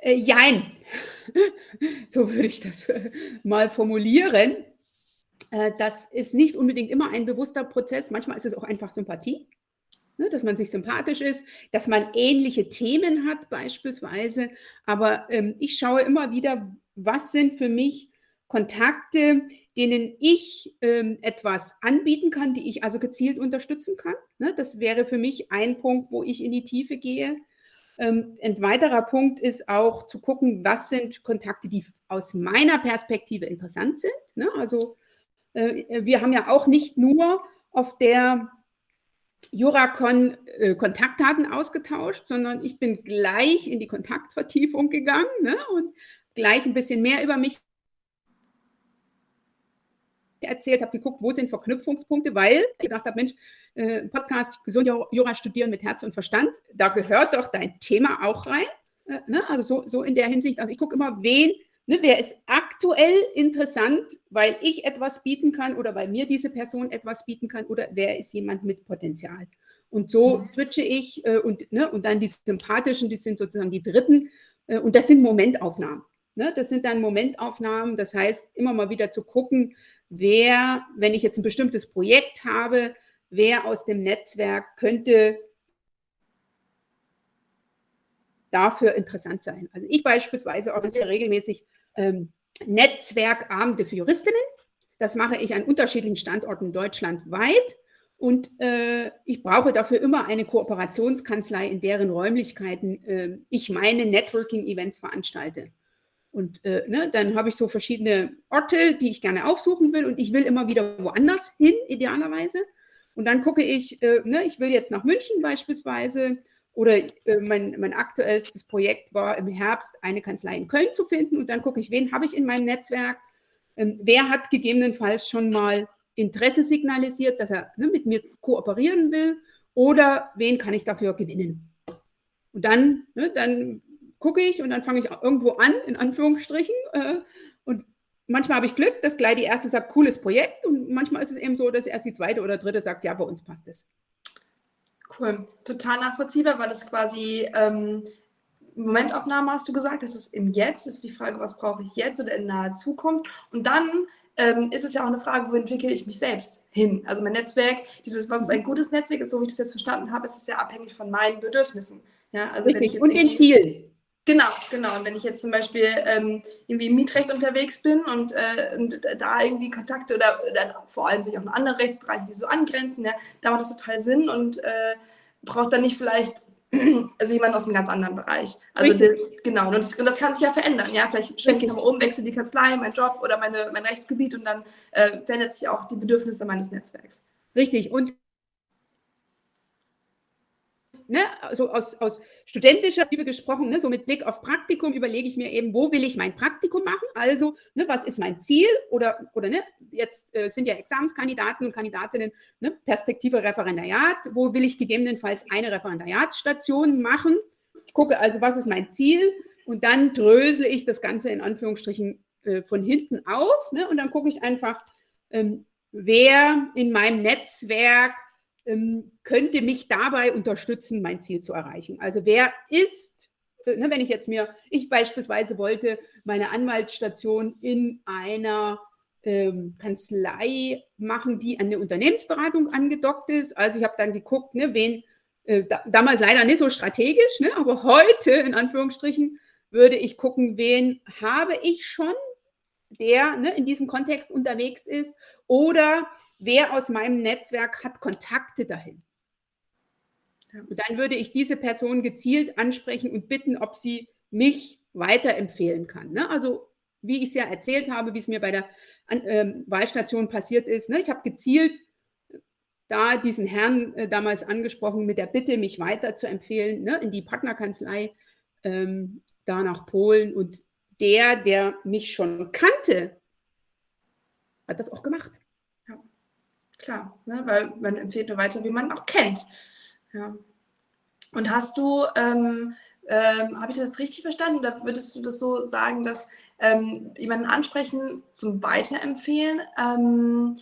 Äh, jein. [LAUGHS] so würde ich das äh, mal formulieren. Äh, das ist nicht unbedingt immer ein bewusster Prozess. Manchmal ist es auch einfach Sympathie, ne, dass man sich sympathisch ist, dass man ähnliche Themen hat beispielsweise. Aber ähm, ich schaue immer wieder, was sind für mich Kontakte, denen ich ähm, etwas anbieten kann, die ich also gezielt unterstützen kann. Ne, das wäre für mich ein Punkt, wo ich in die Tiefe gehe. Ähm, ein weiterer Punkt ist auch zu gucken, was sind Kontakte, die aus meiner Perspektive interessant sind. Ne? Also äh, wir haben ja auch nicht nur auf der Juracon äh, Kontaktdaten ausgetauscht, sondern ich bin gleich in die Kontaktvertiefung gegangen ne? und gleich ein bisschen mehr über mich erzählt, habe geguckt, wo sind Verknüpfungspunkte, weil ich gedacht habe, Mensch, äh, Podcast Gesund Jura studieren mit Herz und Verstand, da gehört doch dein Thema auch rein. Äh, ne? Also so, so in der Hinsicht, also ich gucke immer, wen Ne, wer ist aktuell interessant, weil ich etwas bieten kann oder weil mir diese Person etwas bieten kann oder wer ist jemand mit Potenzial? Und so mhm. switche ich äh, und, ne, und dann die sympathischen, die sind sozusagen die dritten äh, und das sind Momentaufnahmen. Ne? Das sind dann Momentaufnahmen, das heißt immer mal wieder zu gucken, wer, wenn ich jetzt ein bestimmtes Projekt habe, wer aus dem Netzwerk könnte dafür interessant sein. Also ich beispielsweise organisiere regelmäßig ähm, Netzwerkabende für Juristinnen. Das mache ich an unterschiedlichen Standorten deutschlandweit. Und äh, ich brauche dafür immer eine Kooperationskanzlei, in deren Räumlichkeiten äh, ich meine Networking-Events veranstalte. Und äh, ne, dann habe ich so verschiedene Orte, die ich gerne aufsuchen will. Und ich will immer wieder woanders hin, idealerweise. Und dann gucke ich, äh, ne, ich will jetzt nach München beispielsweise oder äh, mein, mein aktuellstes Projekt war im Herbst eine Kanzlei in Köln zu finden und dann gucke ich, wen habe ich in meinem Netzwerk, ähm, wer hat gegebenenfalls schon mal Interesse signalisiert, dass er ne, mit mir kooperieren will oder wen kann ich dafür gewinnen. Und dann, ne, dann gucke ich und dann fange ich irgendwo an, in Anführungsstrichen. Äh, und manchmal habe ich Glück, dass gleich die erste sagt, cooles Projekt. Und manchmal ist es eben so, dass erst die zweite oder dritte sagt, ja, bei uns passt es. Cool, total nachvollziehbar, weil das quasi ähm, Momentaufnahme hast du gesagt, das ist im Jetzt, das ist die Frage, was brauche ich jetzt oder in naher Zukunft. Und dann ähm, ist es ja auch eine Frage, wo entwickle ich mich selbst hin? Also mein Netzwerk, dieses, was ist ein gutes Netzwerk ist, so wie ich das jetzt verstanden habe, ist es ja abhängig von meinen Bedürfnissen. Ja, also Richtig. und den Zielen. Genau, genau. Und wenn ich jetzt zum Beispiel ähm, irgendwie im Mietrecht unterwegs bin und, äh, und da irgendwie Kontakte oder, oder vor allem auch in anderen Rechtsbereichen, die so angrenzen, ja, da macht das total Sinn und äh, braucht dann nicht vielleicht [CLEARS THROAT] also jemand aus einem ganz anderen Bereich. Also der, genau, und das, und das, kann sich ja verändern. Ja, vielleicht schwenke ich nochmal um, wechsle die Kanzlei, mein Job oder meine, mein Rechtsgebiet und dann äh, verändert sich auch die Bedürfnisse meines Netzwerks. Richtig. Und ne, also aus, aus studentischer Liebe gesprochen, ne, so mit Blick auf Praktikum überlege ich mir eben, wo will ich mein Praktikum machen? Also, ne, was ist mein Ziel? Oder, oder ne, jetzt äh, sind ja Examenskandidaten und Kandidatinnen, ne, Perspektive Referendariat, wo will ich gegebenenfalls eine Referendariatsstation machen? Ich gucke also, was ist mein Ziel? Und dann drösel ich das Ganze in Anführungsstrichen äh, von hinten auf. Ne, und dann gucke ich einfach, ähm, wer in meinem Netzwerk könnte mich dabei unterstützen, mein Ziel zu erreichen. Also wer ist, äh, ne, wenn ich jetzt mir, ich beispielsweise wollte meine Anwaltsstation in einer ähm, Kanzlei machen, die an eine Unternehmensberatung angedockt ist. Also ich habe dann geguckt, ne, wen, äh, da, damals leider nicht so strategisch, ne, aber heute in Anführungsstrichen würde ich gucken, wen habe ich schon, der ne, in diesem Kontext unterwegs ist oder wer aus meinem Netzwerk hat Kontakte dahin. Und dann würde ich diese Person gezielt ansprechen und bitten, ob sie mich weiterempfehlen kann. Ne? Also wie ich es ja erzählt habe, wie es mir bei der ähm, Wahlstation passiert ist. Ne? Ich habe gezielt da diesen Herrn äh, damals angesprochen mit der Bitte, mich weiter zu empfehlen ne? in die Partnerkanzlei ähm, da nach Polen. Und der, der mich schon kannte, hat das auch gemacht. Klar, ne? weil man empfiehlt nur weiter, wie man auch kennt. Ja. Und hast du, ähm, ähm, habe ich das richtig verstanden oder würdest du das so sagen, dass ähm, jemanden ansprechen zum Weiterempfehlen? Ähm,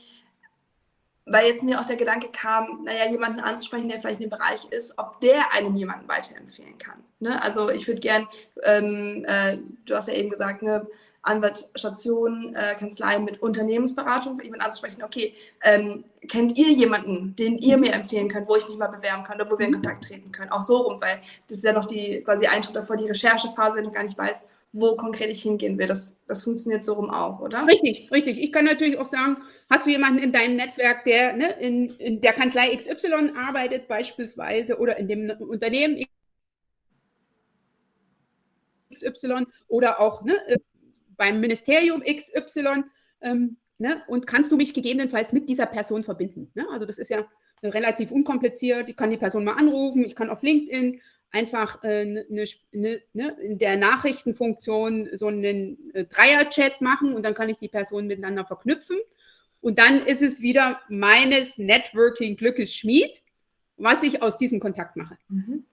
weil jetzt mir auch der Gedanke kam, naja, jemanden anzusprechen, der vielleicht in dem Bereich ist, ob der einem jemanden weiterempfehlen kann. Ne? Also ich würde gern, ähm, äh, du hast ja eben gesagt, ne, Anwaltsstation, äh, Kanzlei mit Unternehmensberatung, jemanden anzusprechen, okay, ähm, kennt ihr jemanden, den ihr mir empfehlen könnt, wo ich mich mal bewerben kann oder wo wir in mhm. Kontakt treten können? Auch so rum, weil das ist ja noch die quasi ein Schritt davor, die Recherchephase, wenn ich gar nicht weiß, wo konkret ich hingehen will. Das, das funktioniert so rum auch, oder? Richtig, richtig. Ich kann natürlich auch sagen, hast du jemanden in deinem Netzwerk, der ne, in, in der Kanzlei XY arbeitet beispielsweise oder in dem Unternehmen XY oder auch ne, beim Ministerium XY ähm, ne, und kannst du mich gegebenenfalls mit dieser Person verbinden. Ne? Also das ist ja relativ unkompliziert. Ich kann die Person mal anrufen, ich kann auf LinkedIn einfach äh, ne, ne, ne, in der Nachrichtenfunktion so einen äh, Dreier-Chat machen und dann kann ich die Personen miteinander verknüpfen. Und dann ist es wieder meines Networking-Glückes Schmied, was ich aus diesem Kontakt mache. Mhm.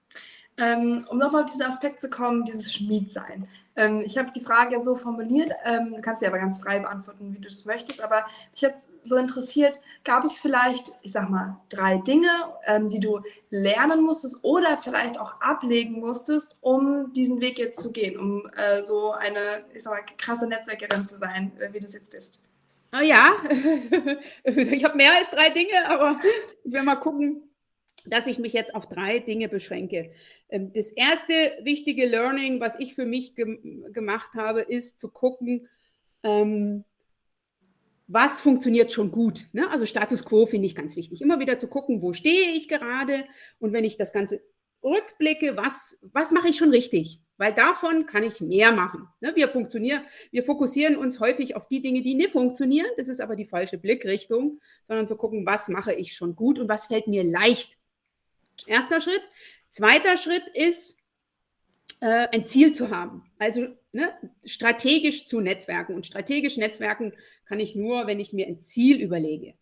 Ähm, um nochmal auf diesen Aspekt zu kommen, dieses Schmiedsein. Ähm, ich habe die Frage so formuliert, ähm, du kannst sie aber ganz frei beantworten, wie du das möchtest, aber ich habe so interessiert, gab es vielleicht, ich sag mal, drei Dinge, ähm, die du lernen musstest oder vielleicht auch ablegen musstest, um diesen Weg jetzt zu gehen, um äh, so eine, ich sag mal, krasse Netzwerkerin zu sein, äh, wie du es jetzt bist? Oh ja, [LAUGHS] ich habe mehr als drei Dinge, aber ich will mal gucken, dass ich mich jetzt auf drei Dinge beschränke. Ähm, das erste wichtige Learning, was ich für mich ge gemacht habe, ist zu gucken, ähm, was funktioniert schon gut. Ne? Also Status quo finde ich ganz wichtig. Immer wieder zu gucken, wo stehe ich gerade und wenn ich das Ganze rückblicke, was, was mache ich schon richtig? Weil davon kann ich mehr machen. Ne? Wir, funktionieren, wir fokussieren uns häufig auf die Dinge, die nicht funktionieren. Das ist aber die falsche Blickrichtung, sondern zu gucken, was mache ich schon gut und was fällt mir leicht. Erster Schritt. Zweiter Schritt ist, äh, ein Ziel zu haben. Also ne, strategisch zu Netzwerken. Und strategisch Netzwerken kann ich nur, wenn ich mir ein Ziel überlege.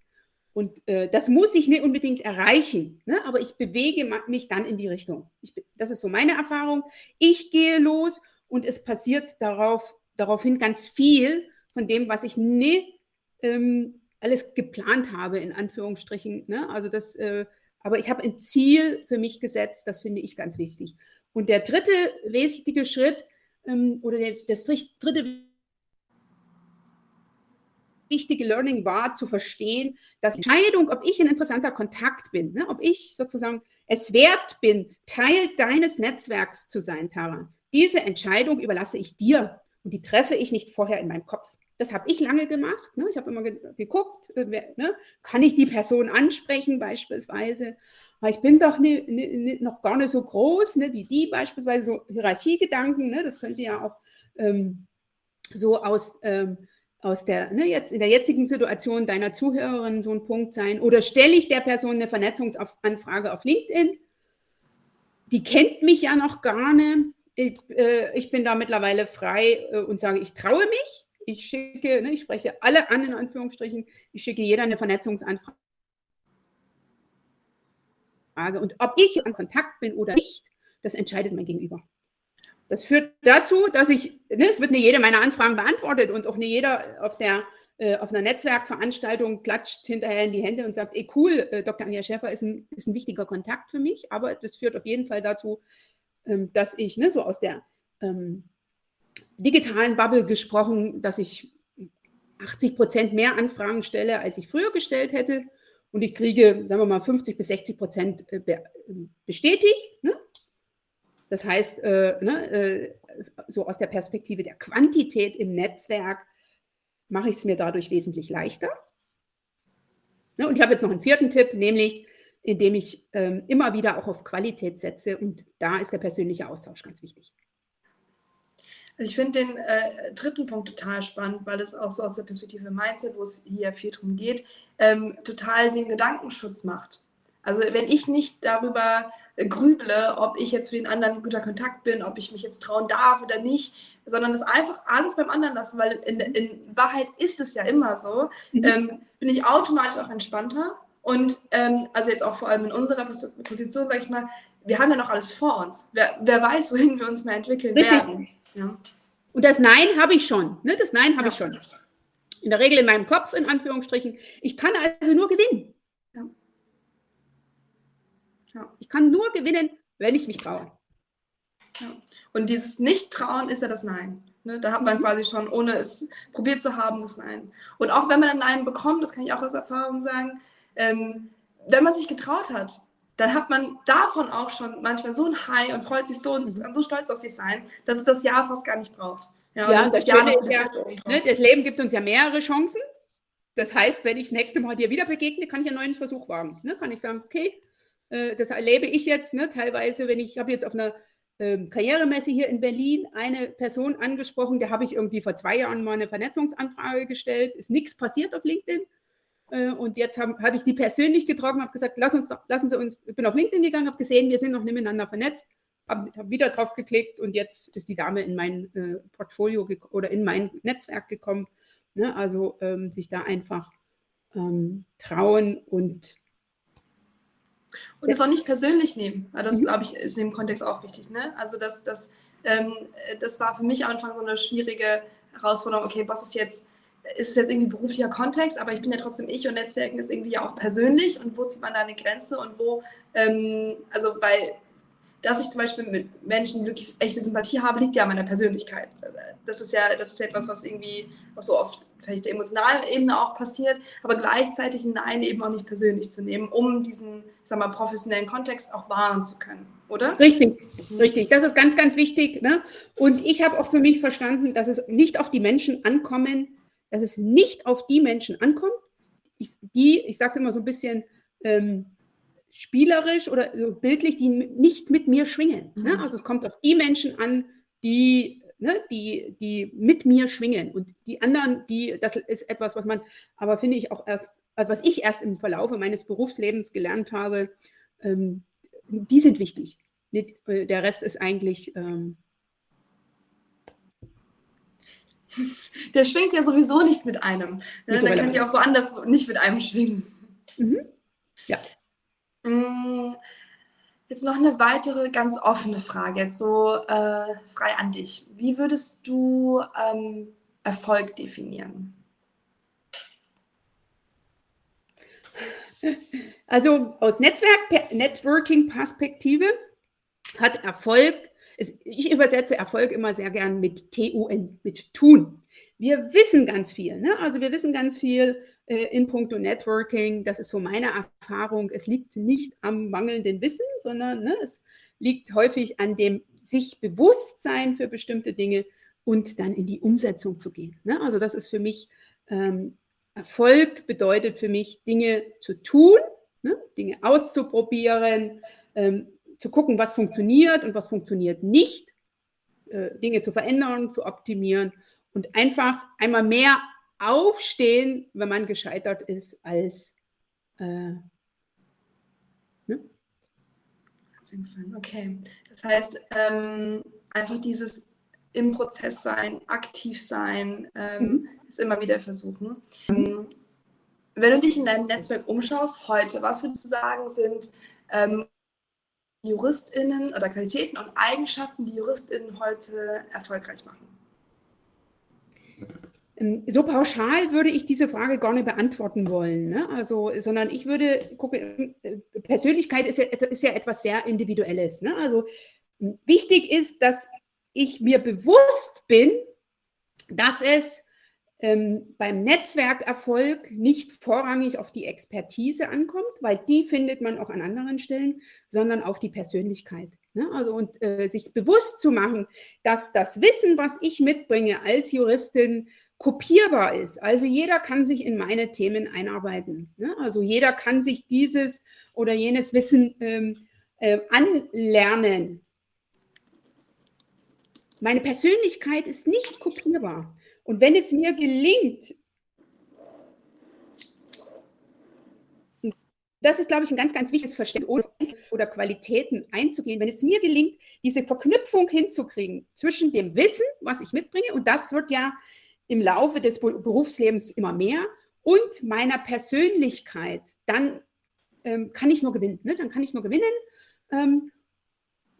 Und äh, das muss ich nicht unbedingt erreichen, ne? aber ich bewege mich dann in die Richtung. Ich, das ist so meine Erfahrung. Ich gehe los und es passiert darauf, daraufhin ganz viel von dem, was ich nie ähm, alles geplant habe, in Anführungsstrichen. Ne? Also das, äh, aber ich habe ein Ziel für mich gesetzt, das finde ich ganz wichtig. Und der dritte wesentliche Schritt ähm, oder der, das dritte wichtige Learning war zu verstehen, dass Entscheidung, ob ich ein interessanter Kontakt bin, ne, ob ich sozusagen es wert bin, Teil deines Netzwerks zu sein, Tara. Diese Entscheidung überlasse ich dir und die treffe ich nicht vorher in meinem Kopf. Das habe ich lange gemacht. Ne? Ich habe immer ge geguckt, äh, wer, ne? kann ich die Person ansprechen beispielsweise. Aber ich bin doch ne, noch gar nicht so groß ne, wie die beispielsweise, so Hierarchiegedanken. Ne? Das könnte ja auch ähm, so aus, ähm, aus der, ne, jetzt in der jetzigen Situation deiner Zuhörerin so ein Punkt sein. Oder stelle ich der Person eine Vernetzungsanfrage auf LinkedIn? Die kennt mich ja noch gar nicht. Ich, äh, ich bin da mittlerweile frei äh, und sage, ich traue mich ich schicke, ne, ich spreche alle an, in Anführungsstrichen, ich schicke jeder eine Vernetzungsanfrage. Und ob ich in Kontakt bin oder nicht, das entscheidet mein Gegenüber. Das führt dazu, dass ich, ne, es wird nicht jede meiner Anfragen beantwortet und auch nicht jeder auf der äh, auf einer Netzwerkveranstaltung klatscht hinterher in die Hände und sagt, ey cool, äh, Dr. Anja Schäfer ist ein, ist ein wichtiger Kontakt für mich, aber das führt auf jeden Fall dazu, ähm, dass ich ne, so aus der ähm, digitalen Bubble gesprochen, dass ich 80 Prozent mehr Anfragen stelle, als ich früher gestellt hätte. Und ich kriege, sagen wir mal, 50 bis 60 Prozent äh, bestätigt. Ne? Das heißt, äh, ne, äh, so aus der Perspektive der Quantität im Netzwerk mache ich es mir dadurch wesentlich leichter. Ne? Und ich habe jetzt noch einen vierten Tipp, nämlich indem ich ähm, immer wieder auch auf Qualität setze. Und da ist der persönliche Austausch ganz wichtig. Also ich finde den äh, dritten Punkt total spannend, weil es auch so aus der Perspektive Mindset, wo es hier viel drum geht, ähm, total den Gedankenschutz macht. Also wenn ich nicht darüber grüble, ob ich jetzt für den anderen guter Kontakt bin, ob ich mich jetzt trauen darf oder nicht, sondern das einfach alles beim anderen lassen, weil in, in Wahrheit ist es ja immer so, mhm. ähm, bin ich automatisch auch entspannter und ähm, also jetzt auch vor allem in unserer Position, sage ich mal, wir haben ja noch alles vor uns. Wer, wer weiß, wohin wir uns mehr entwickeln Richtig. werden. Ja. Und das Nein habe ich schon. Ne? Das Nein habe ja. ich schon. In der Regel in meinem Kopf, in Anführungsstrichen. Ich kann also nur gewinnen. Ja. Ich kann nur gewinnen, wenn ich mich traue. Und dieses Nicht-Trauen ist ja das Nein. Ne? Da hat man mhm. quasi schon, ohne es probiert zu haben, das Nein. Und auch wenn man ein Nein bekommt, das kann ich auch aus Erfahrung sagen, ähm, wenn man sich getraut hat, dann hat man davon auch schon manchmal so ein High und freut sich so und mhm. so stolz auf sich sein, dass es das Jahr fast gar nicht braucht. Ja, ja das, das, Jahr ist ja, ne, das Leben gibt uns ja mehrere Chancen. Das heißt, wenn ich das nächste Mal dir wieder begegne, kann ich einen neuen Versuch wagen. Ne? Kann ich sagen, okay, äh, das erlebe ich jetzt ne? teilweise, wenn ich, ich habe jetzt auf einer ähm, Karrieremesse hier in Berlin eine Person angesprochen, der habe ich irgendwie vor zwei Jahren mal eine Vernetzungsanfrage gestellt, ist nichts passiert auf LinkedIn. Äh, und jetzt habe hab ich die persönlich getroffen, habe gesagt, lass uns, lassen Sie uns, ich bin auf LinkedIn gegangen, habe gesehen, wir sind noch nicht miteinander vernetzt, habe hab wieder drauf geklickt und jetzt ist die Dame in mein äh, Portfolio oder in mein Netzwerk gekommen. Ne? Also ähm, sich da einfach ähm, trauen und und es auch nicht persönlich nehmen. Das, mhm. glaube ich, ist in dem Kontext auch wichtig. Ne? Also das, das, ähm, das war für mich am Anfang so eine schwierige Herausforderung. Okay, was ist jetzt ist jetzt irgendwie beruflicher Kontext, aber ich bin ja trotzdem ich und Netzwerken ist irgendwie ja auch persönlich und wo zieht man da eine Grenze und wo, ähm, also weil, dass ich zum Beispiel mit Menschen wirklich echte Sympathie habe, liegt ja an meiner Persönlichkeit. Das ist ja, das ist ja etwas, was irgendwie, was so oft vielleicht der emotionalen Ebene auch passiert, aber gleichzeitig ein Nein eben auch nicht persönlich zu nehmen, um diesen, sag mal, professionellen Kontext auch wahren zu können, oder? Richtig, richtig. Das ist ganz, ganz wichtig. Ne? Und ich habe auch für mich verstanden, dass es nicht auf die Menschen ankommen dass es nicht auf die Menschen ankommt, ich, die, ich sage es immer so ein bisschen ähm, spielerisch oder so bildlich, die nicht mit mir schwingen. Ne? Mhm. Also es kommt auf die Menschen an, die, ne, die, die mit mir schwingen. Und die anderen, die, das ist etwas, was man, aber finde ich auch erst, was ich erst im Verlaufe meines Berufslebens gelernt habe, ähm, die sind wichtig. Äh, der Rest ist eigentlich ähm, [LAUGHS] Der schwingt ja sowieso nicht mit einem. Ne? Der kann ja auch woanders nicht mit einem schwingen. Mhm. Ja. Mm, jetzt noch eine weitere ganz offene Frage, jetzt so äh, frei an dich. Wie würdest du ähm, Erfolg definieren? Also aus Netzwerk, Networking-Perspektive hat Erfolg ich übersetze Erfolg immer sehr gern mit TUN, mit tun. Wir wissen ganz viel. Ne? Also wir wissen ganz viel äh, in puncto Networking. Das ist so meine Erfahrung. Es liegt nicht am mangelnden Wissen, sondern ne, es liegt häufig an dem sich Bewusstsein für bestimmte Dinge und dann in die Umsetzung zu gehen. Ne? Also das ist für mich ähm, Erfolg bedeutet für mich Dinge zu tun, ne? Dinge auszuprobieren, ähm, zu gucken, was funktioniert und was funktioniert nicht, äh, Dinge zu verändern, zu optimieren und einfach einmal mehr aufstehen, wenn man gescheitert ist, als äh, ne? Okay, das heißt, ähm, einfach dieses im Prozess sein, aktiv sein, ähm, mhm. ist immer wieder versuchen. Ähm, wenn du dich in deinem Netzwerk umschaust heute, was würdest du sagen, sind ähm, JuristInnen oder Qualitäten und Eigenschaften, die JuristInnen heute erfolgreich machen? Ähm, so pauschal würde ich diese Frage gar nicht beantworten wollen. Ne? Also, sondern ich würde gucken, äh, Persönlichkeit ist ja, ist ja etwas sehr Individuelles. Ne? Also wichtig ist, dass ich mir bewusst bin, dass es ähm, beim Netzwerkerfolg nicht vorrangig auf die Expertise ankommt, weil die findet man auch an anderen Stellen, sondern auf die Persönlichkeit. Ne? Also und äh, sich bewusst zu machen, dass das Wissen, was ich mitbringe als Juristin, kopierbar ist. Also jeder kann sich in meine Themen einarbeiten. Ne? Also jeder kann sich dieses oder jenes Wissen ähm, äh, anlernen. Meine Persönlichkeit ist nicht kopierbar. Und wenn es mir gelingt, das ist, glaube ich, ein ganz, ganz wichtiges Verständnis oder Qualitäten einzugehen. Wenn es mir gelingt, diese Verknüpfung hinzukriegen zwischen dem Wissen, was ich mitbringe, und das wird ja im Laufe des Berufslebens immer mehr, und meiner Persönlichkeit, dann ähm, kann ich nur gewinnen. Ne? Dann kann ich nur gewinnen. Ähm,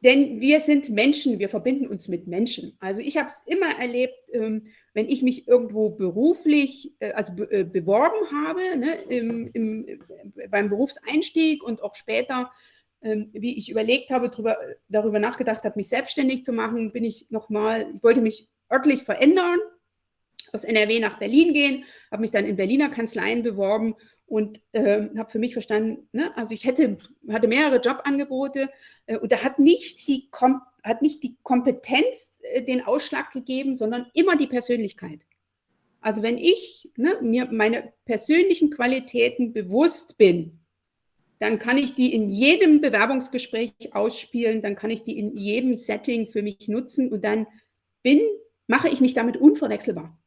denn wir sind Menschen, wir verbinden uns mit Menschen. Also ich habe es immer erlebt, ähm, wenn ich mich irgendwo beruflich, äh, also äh, beworben habe, ne, im, im, äh, beim Berufseinstieg und auch später, ähm, wie ich überlegt habe, drüber, darüber nachgedacht habe, mich selbstständig zu machen, bin ich nochmal, ich wollte mich örtlich verändern, aus NRW nach Berlin gehen, habe mich dann in Berliner Kanzleien beworben und äh, habe für mich verstanden, ne, also ich hätte, hatte mehrere Jobangebote äh, und da hat nicht die, Kom hat nicht die Kompetenz äh, den Ausschlag gegeben, sondern immer die Persönlichkeit. Also wenn ich ne, mir meine persönlichen Qualitäten bewusst bin, dann kann ich die in jedem Bewerbungsgespräch ausspielen, dann kann ich die in jedem Setting für mich nutzen und dann bin, mache ich mich damit unverwechselbar.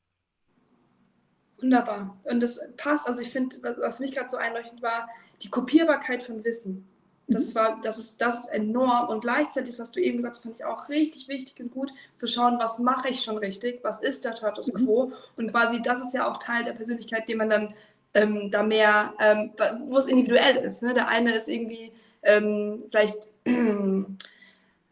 Wunderbar. Und das passt, also ich finde, was, was mich gerade so einleuchtend war, die Kopierbarkeit von Wissen. Das, mhm. war, das, ist, das ist enorm und gleichzeitig, das hast du eben gesagt, fand ich auch richtig wichtig und gut, zu schauen, was mache ich schon richtig, was ist der Status mhm. quo und quasi, das ist ja auch Teil der Persönlichkeit, den man dann ähm, da mehr, ähm, wo es individuell ist. Ne? Der eine ist irgendwie ähm, vielleicht [CLEARS THROAT]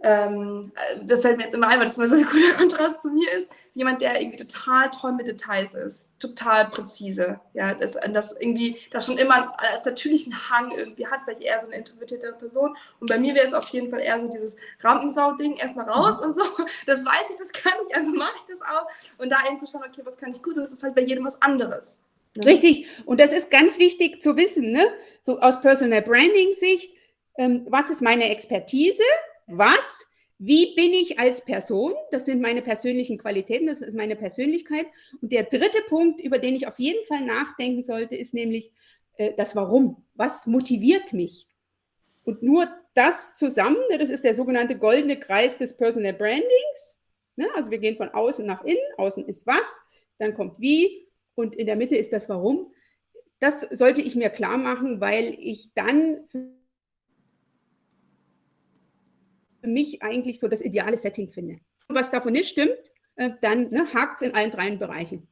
ähm, das fällt mir jetzt immer ein, weil das immer so ein guter [LAUGHS] Kontrast zu mir ist, jemand, der irgendwie total toll mit Details ist, total präzise, ja, das, das irgendwie, das schon immer als natürlichen Hang irgendwie hat, weil ich eher so eine introvertierte Person und bei mir wäre es auf jeden Fall eher so dieses Rampensau-Ding, erstmal raus mhm. und so, [LAUGHS] das weiß ich, das kann ich, also mache ich das auch und da eben zu schauen, okay, was kann ich gut, und das ist halt bei jedem was anderes. Ne? Richtig, und das ist ganz wichtig zu wissen, ne? so aus Personal Branding Sicht, ähm, was ist meine Expertise, was, wie bin ich als Person? Das sind meine persönlichen Qualitäten, das ist meine Persönlichkeit. Und der dritte Punkt, über den ich auf jeden Fall nachdenken sollte, ist nämlich äh, das Warum. Was motiviert mich? Und nur das zusammen, ne, das ist der sogenannte goldene Kreis des Personal Brandings. Ne? Also wir gehen von außen nach innen. Außen ist was, dann kommt wie und in der Mitte ist das Warum. Das sollte ich mir klar machen, weil ich dann für mich eigentlich so das ideale Setting finde. Und was davon nicht stimmt, äh, dann ne, hakt es in allen drei Bereichen.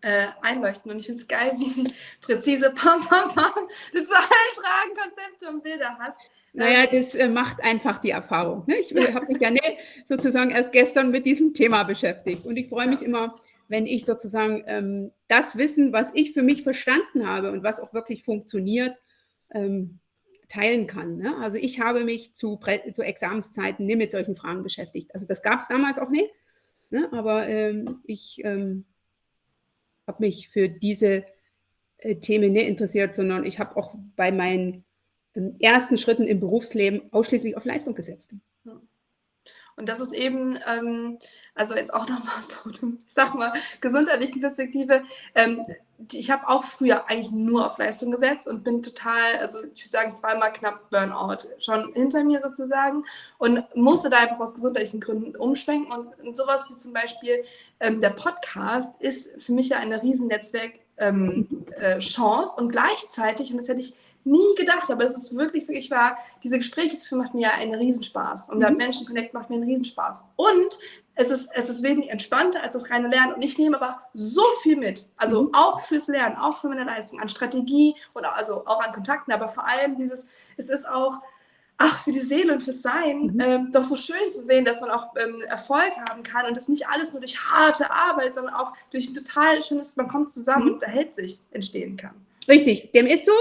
Äh, einleuchten. Und ich finde es geil, wie [LAUGHS] präzise pam, pam, pam, du zu allen Fragen Konzepte und Bilder hast. Naja, das äh, macht einfach die Erfahrung. Ne? Ich habe mich ja nicht sozusagen erst gestern mit diesem Thema beschäftigt. Und ich freue mich immer, wenn ich sozusagen ähm, das Wissen, was ich für mich verstanden habe und was auch wirklich funktioniert, ähm, teilen kann. Ne? Also ich habe mich zu, zu Examenszeiten nie mit solchen Fragen beschäftigt. Also das gab es damals auch nicht, ne? aber ähm, ich ähm, habe mich für diese äh, Themen nicht interessiert, sondern ich habe auch bei meinen ähm, ersten Schritten im Berufsleben ausschließlich auf Leistung gesetzt. Und das ist eben, ähm, also jetzt auch nochmal [LAUGHS] so, ich sag mal, gesundheitlichen Perspektive. Ähm, ich habe auch früher eigentlich nur auf Leistung gesetzt und bin total, also ich würde sagen, zweimal knapp Burnout schon hinter mir sozusagen und musste da einfach aus gesundheitlichen Gründen umschwenken. Und, und sowas wie zum Beispiel ähm, der Podcast ist für mich ja eine riesen Netzwerk-Chance ähm, äh, und gleichzeitig, und das hätte ich nie gedacht, aber es ist wirklich, wirklich wahr, diese Gespräche zu führen macht mir ja einen Riesenspaß. Und mhm. Menschen Connect macht mir einen Riesenspaß. Und es ist, es ist wesentlich entspannter als das reine Lernen. Und ich nehme aber so viel mit. Also mhm. auch fürs Lernen, auch für meine Leistung, an Strategie und also auch an Kontakten, aber vor allem dieses, es ist auch, ach, für die Seele und fürs Sein, mhm. ähm, doch so schön zu sehen, dass man auch ähm, Erfolg haben kann und das nicht alles nur durch harte Arbeit, sondern auch durch ein total schönes, man kommt zusammen mhm. und erhält sich entstehen kann. Richtig, dem ist so.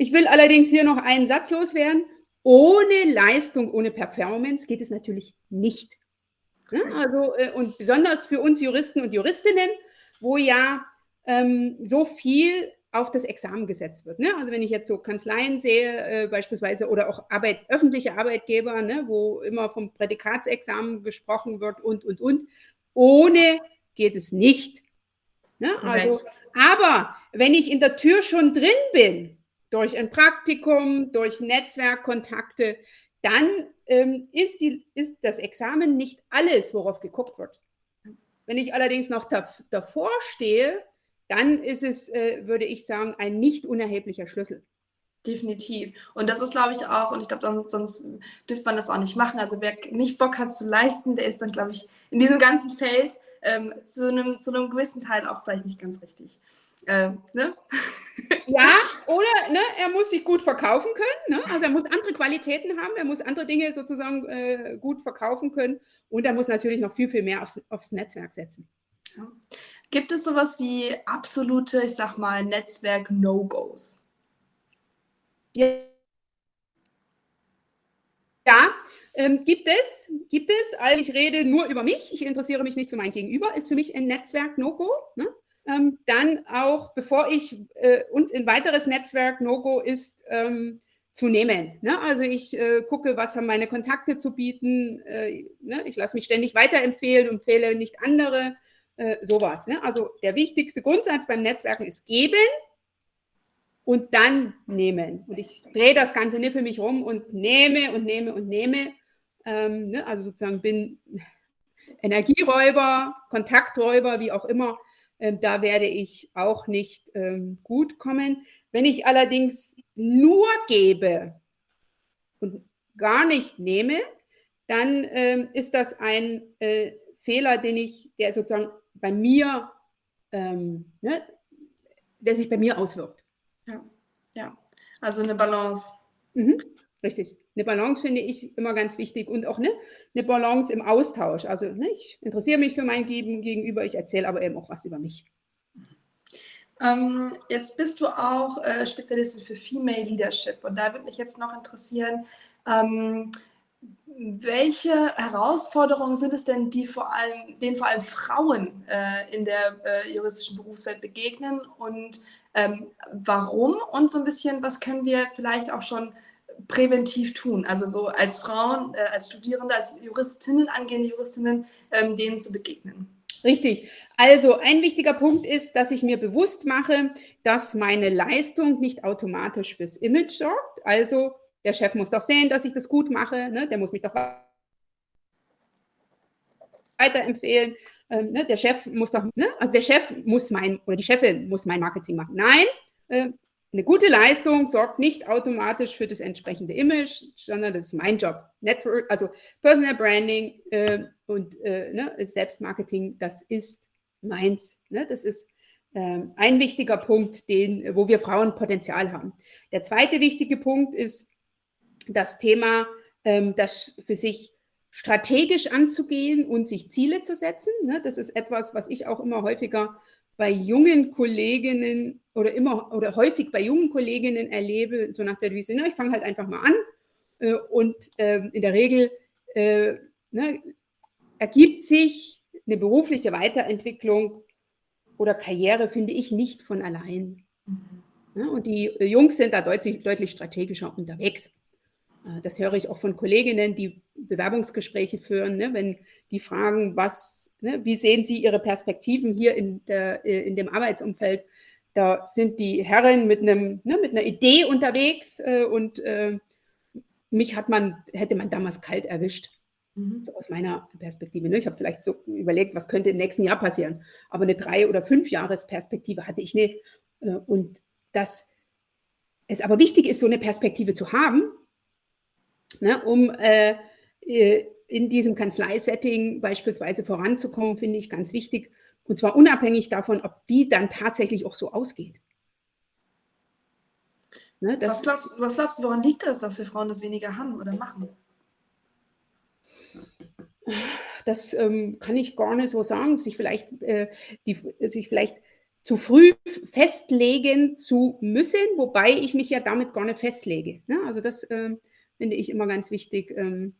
Ich will allerdings hier noch einen Satz loswerden. Ohne Leistung, ohne Performance geht es natürlich nicht. Ja, also, äh, und besonders für uns Juristen und Juristinnen, wo ja ähm, so viel auf das Examen gesetzt wird. Ne? Also wenn ich jetzt so Kanzleien sehe, äh, beispielsweise, oder auch Arbeit, öffentliche Arbeitgeber, ne, wo immer vom Prädikatsexamen gesprochen wird und, und, und. Ohne geht es nicht. Ne? Also, aber wenn ich in der Tür schon drin bin, durch ein Praktikum, durch Netzwerkkontakte, dann ähm, ist, die, ist das Examen nicht alles, worauf geguckt wird. Wenn ich allerdings noch da, davor stehe, dann ist es, äh, würde ich sagen, ein nicht unerheblicher Schlüssel. Definitiv. Und das ist, glaube ich, auch, und ich glaube, sonst, sonst dürfte man das auch nicht machen. Also wer nicht Bock hat zu leisten, der ist dann, glaube ich, in diesem ganzen Feld ähm, zu, einem, zu einem gewissen Teil auch vielleicht nicht ganz richtig. Äh, ne? [LAUGHS] Ja, oder ne, er muss sich gut verkaufen können. Ne? Also er muss andere Qualitäten haben, er muss andere Dinge sozusagen äh, gut verkaufen können und er muss natürlich noch viel, viel mehr aufs, aufs Netzwerk setzen. Ja. Gibt es sowas wie absolute, ich sag mal, Netzwerk-No-Gos? Ja, ja ähm, gibt es, gibt es. Also ich rede nur über mich, ich interessiere mich nicht für mein Gegenüber, ist für mich ein Netzwerk-No-Go. Ne? Ähm, dann auch, bevor ich, äh, und ein weiteres Netzwerk-No-Go ist ähm, zu nehmen. Ne? Also ich äh, gucke, was haben meine Kontakte zu bieten. Äh, ne? Ich lasse mich ständig weiterempfehlen, empfehle nicht andere. Äh, sowas. Ne? Also der wichtigste Grundsatz beim Netzwerken ist geben und dann nehmen. Und ich drehe das Ganze nicht für mich rum und nehme und nehme und nehme. Ähm, ne? Also sozusagen bin Energieräuber, Kontakträuber, wie auch immer ähm, da werde ich auch nicht ähm, gut kommen. Wenn ich allerdings nur gebe und gar nicht nehme, dann ähm, ist das ein äh, Fehler, den ich, der sozusagen bei mir, ähm, ne, der sich bei mir auswirkt. Ja, ja. Also eine Balance. Mhm, richtig eine Balance finde ich immer ganz wichtig und auch ne, eine Balance im Austausch. Also ne, ich interessiere mich für mein Gegenüber, ich erzähle aber eben auch was über mich. Ähm, jetzt bist du auch äh, Spezialistin für Female Leadership und da würde mich jetzt noch interessieren, ähm, welche Herausforderungen sind es denn, die vor allem, denen vor allem Frauen äh, in der äh, juristischen Berufswelt begegnen und ähm, warum und so ein bisschen, was können wir vielleicht auch schon präventiv tun? Also so als Frauen, äh, als Studierende, als Juristinnen, angehende Juristinnen, ähm, denen zu begegnen. Richtig. Also ein wichtiger Punkt ist, dass ich mir bewusst mache, dass meine Leistung nicht automatisch fürs Image sorgt. Also der Chef muss doch sehen, dass ich das gut mache. Ne? Der muss mich doch weiterempfehlen. Ähm, ne? Der Chef muss doch, ne? also der Chef muss mein, oder die Chefin muss mein Marketing machen. Nein, äh, eine gute Leistung sorgt nicht automatisch für das entsprechende Image, sondern das ist mein Job. Network, also Personal Branding äh, und äh, ne, Selbstmarketing, das ist meins. Ne? Das ist äh, ein wichtiger Punkt, den, wo wir Frauen Potenzial haben. Der zweite wichtige Punkt ist das Thema, ähm, das für sich strategisch anzugehen und sich Ziele zu setzen. Ne? Das ist etwas, was ich auch immer häufiger bei jungen Kolleginnen oder immer oder häufig bei jungen Kolleginnen erlebe, so nach der Devise, ich fange halt einfach mal an äh, und äh, in der Regel äh, ne, ergibt sich eine berufliche Weiterentwicklung oder Karriere, finde ich, nicht von allein. Mhm. Ja, und die Jungs sind da deutlich, deutlich strategischer unterwegs. Äh, das höre ich auch von Kolleginnen, die Bewerbungsgespräche führen, ne, wenn die fragen, was, ne, wie sehen Sie Ihre Perspektiven hier in, der, äh, in dem Arbeitsumfeld? Da sind die Herren mit, einem, ne, mit einer Idee unterwegs äh, und äh, mich hat man, hätte man damals kalt erwischt. Mhm. Aus meiner Perspektive. Ne? Ich habe vielleicht so überlegt, was könnte im nächsten Jahr passieren. Aber eine drei- oder fünf Jahresperspektive hatte ich nicht. Äh, und dass es aber wichtig ist, so eine Perspektive zu haben, ne, um äh, äh, in diesem Kanzleisetting beispielsweise voranzukommen, finde ich ganz wichtig. Und zwar unabhängig davon, ob die dann tatsächlich auch so ausgeht. Ne, was, glaubst, was, glaubst, du, woran liegt das, dass wir Frauen das weniger haben oder machen? Das ähm, kann ich gar nicht so sagen. Sich vielleicht, äh, die, sich vielleicht zu früh festlegen zu müssen, wobei ich mich ja damit gar nicht festlege. Ne? Also das äh, finde ich immer ganz wichtig. Ähm,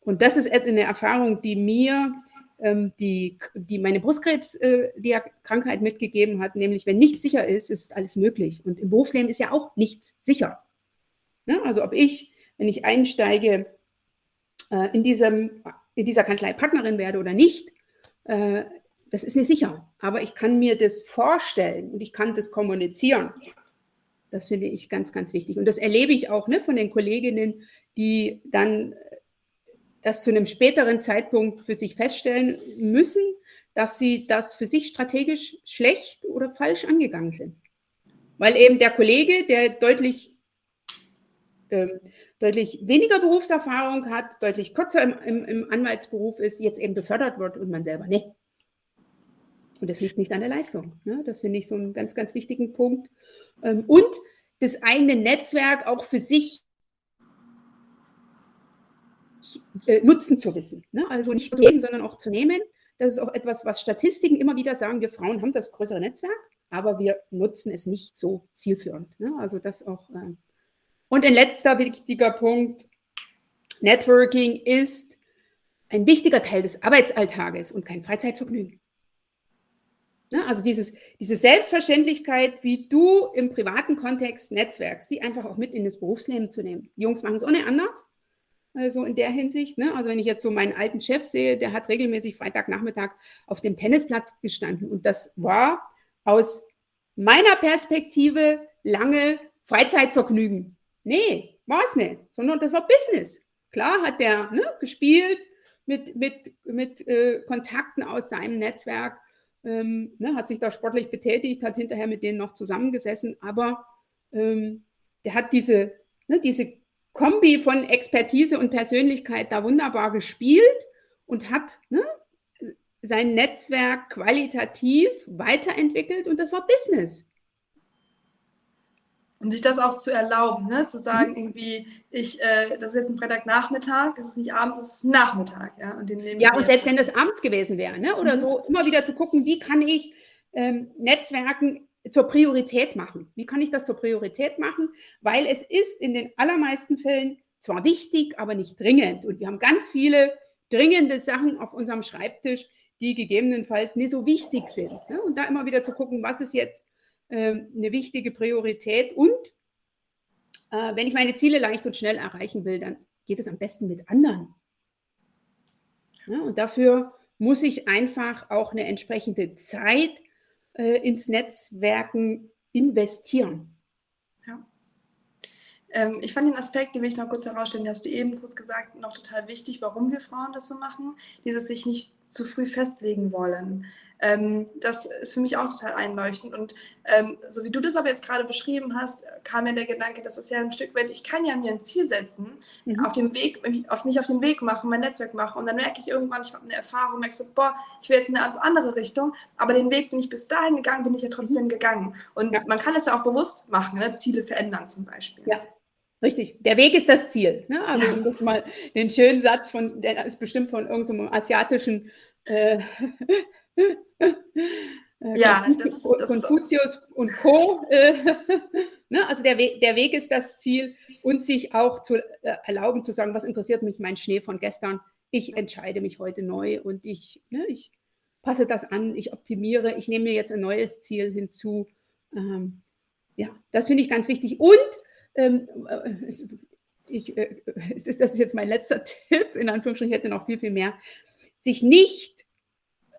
und das ist eine Erfahrung, die mir ähm, die, die meine Brustkrebs, äh, mitgegeben hat, nämlich wenn nichts sicher ist, ist alles möglich. Und im Berufsleben ist ja auch nichts sicher. Ne? Also ob ich, wenn ich einsteige, äh, in, diesem, in dieser Kanzlei Partnerin werde oder nicht, äh, das ist nicht sicher. Aber ich kann mir das vorstellen und ich kann das kommunizieren. Das finde ich ganz, ganz wichtig. Und das erlebe ich auch ne, von den Kolleginnen, die dann das zu einem späteren Zeitpunkt für sich feststellen müssen, dass sie das für sich strategisch schlecht oder falsch angegangen sind. Weil eben der Kollege, der deutlich, ähm, deutlich weniger Berufserfahrung hat, deutlich kürzer im, im, im Anwaltsberuf ist, jetzt eben befördert wird und man selber nicht. Und das liegt nicht an der Leistung. Ne? Das finde ich so einen ganz, ganz wichtigen Punkt. Ähm, und das eigene Netzwerk auch für sich nutzen zu wissen. Ne? Also nicht zu geben, sondern auch zu nehmen. Das ist auch etwas, was Statistiken immer wieder sagen. Wir Frauen haben das größere Netzwerk, aber wir nutzen es nicht so zielführend. Ne? Also das auch. Äh. Und ein letzter wichtiger Punkt. Networking ist ein wichtiger Teil des Arbeitsalltages und kein Freizeitvergnügen. Ne? Also dieses, diese Selbstverständlichkeit, wie du im privaten Kontext netzwerkst, die einfach auch mit in das Berufsleben zu nehmen. Jungs machen es nicht anders. Also in der Hinsicht, ne? also wenn ich jetzt so meinen alten Chef sehe, der hat regelmäßig Freitagnachmittag auf dem Tennisplatz gestanden und das war aus meiner Perspektive lange Freizeitvergnügen. Nee, war es nicht, sondern das war Business. Klar hat der ne, gespielt mit, mit, mit äh, Kontakten aus seinem Netzwerk ähm, ne, hat sich da sportlich betätigt, hat hinterher mit denen noch zusammengesessen, aber ähm, der hat diese, ne, diese Kombi von Expertise und Persönlichkeit da wunderbar gespielt und hat ne, sein Netzwerk qualitativ weiterentwickelt und das war Business. Und sich das auch zu erlauben, ne? zu sagen, mhm. irgendwie, ich, äh, das ist jetzt ein Freitagnachmittag, das ist nicht abends, das ist Nachmittag. Ja, und, ja, und selbst wenn das abends gewesen wäre, ne? oder mhm. so, immer wieder zu gucken, wie kann ich ähm, Netzwerken zur Priorität machen? Wie kann ich das zur Priorität machen? Weil es ist in den allermeisten Fällen zwar wichtig, aber nicht dringend. Und wir haben ganz viele dringende Sachen auf unserem Schreibtisch, die gegebenenfalls nicht so wichtig sind. Ne? Und da immer wieder zu gucken, was ist jetzt ähm, eine wichtige Priorität. Und äh, wenn ich meine Ziele leicht und schnell erreichen will, dann geht es am besten mit anderen. Ja, und dafür muss ich einfach auch eine entsprechende Zeit äh, ins Netzwerken investieren. Ähm, ich fand den Aspekt, den will ich noch kurz herausstellen, den hast du eben kurz gesagt, noch total wichtig, warum wir Frauen das so machen. Dieses sich nicht zu früh festlegen wollen. Ähm, das ist für mich auch total einleuchtend. Und ähm, so wie du das aber jetzt gerade beschrieben hast, kam mir der Gedanke, das ist ja ein Stück weit, ich kann ja mir ein Ziel setzen, mhm. auf dem Weg, auf mich auf den Weg machen, mein Netzwerk machen. Und dann merke ich irgendwann, ich habe eine Erfahrung, merke so, boah, ich will jetzt in eine ganz andere Richtung, aber den Weg, den ich bis dahin gegangen bin, ich ja trotzdem mhm. gegangen. Und ja. man kann es ja auch bewusst machen, ne? Ziele verändern zum Beispiel. Ja. Richtig, der Weg ist das Ziel. Ne? Also ja. das mal den schönen Satz von, der ist bestimmt von irgendeinem asiatischen äh, [LAUGHS] äh, ja, das, das Konfuzius und Co. [LAUGHS] Äh, ne? Also der, We der Weg ist das Ziel und sich auch zu äh, erlauben zu sagen, was interessiert mich mein Schnee von gestern? Ich entscheide mich heute neu und ich, ne, ich passe das an, ich optimiere, ich nehme mir jetzt ein neues Ziel hinzu. Ähm, ja, das finde ich ganz wichtig. Und ähm, ich, äh, das ist jetzt mein letzter [LAUGHS] Tipp, in Anführungsstrichen, ich hätte noch viel, viel mehr, sich nicht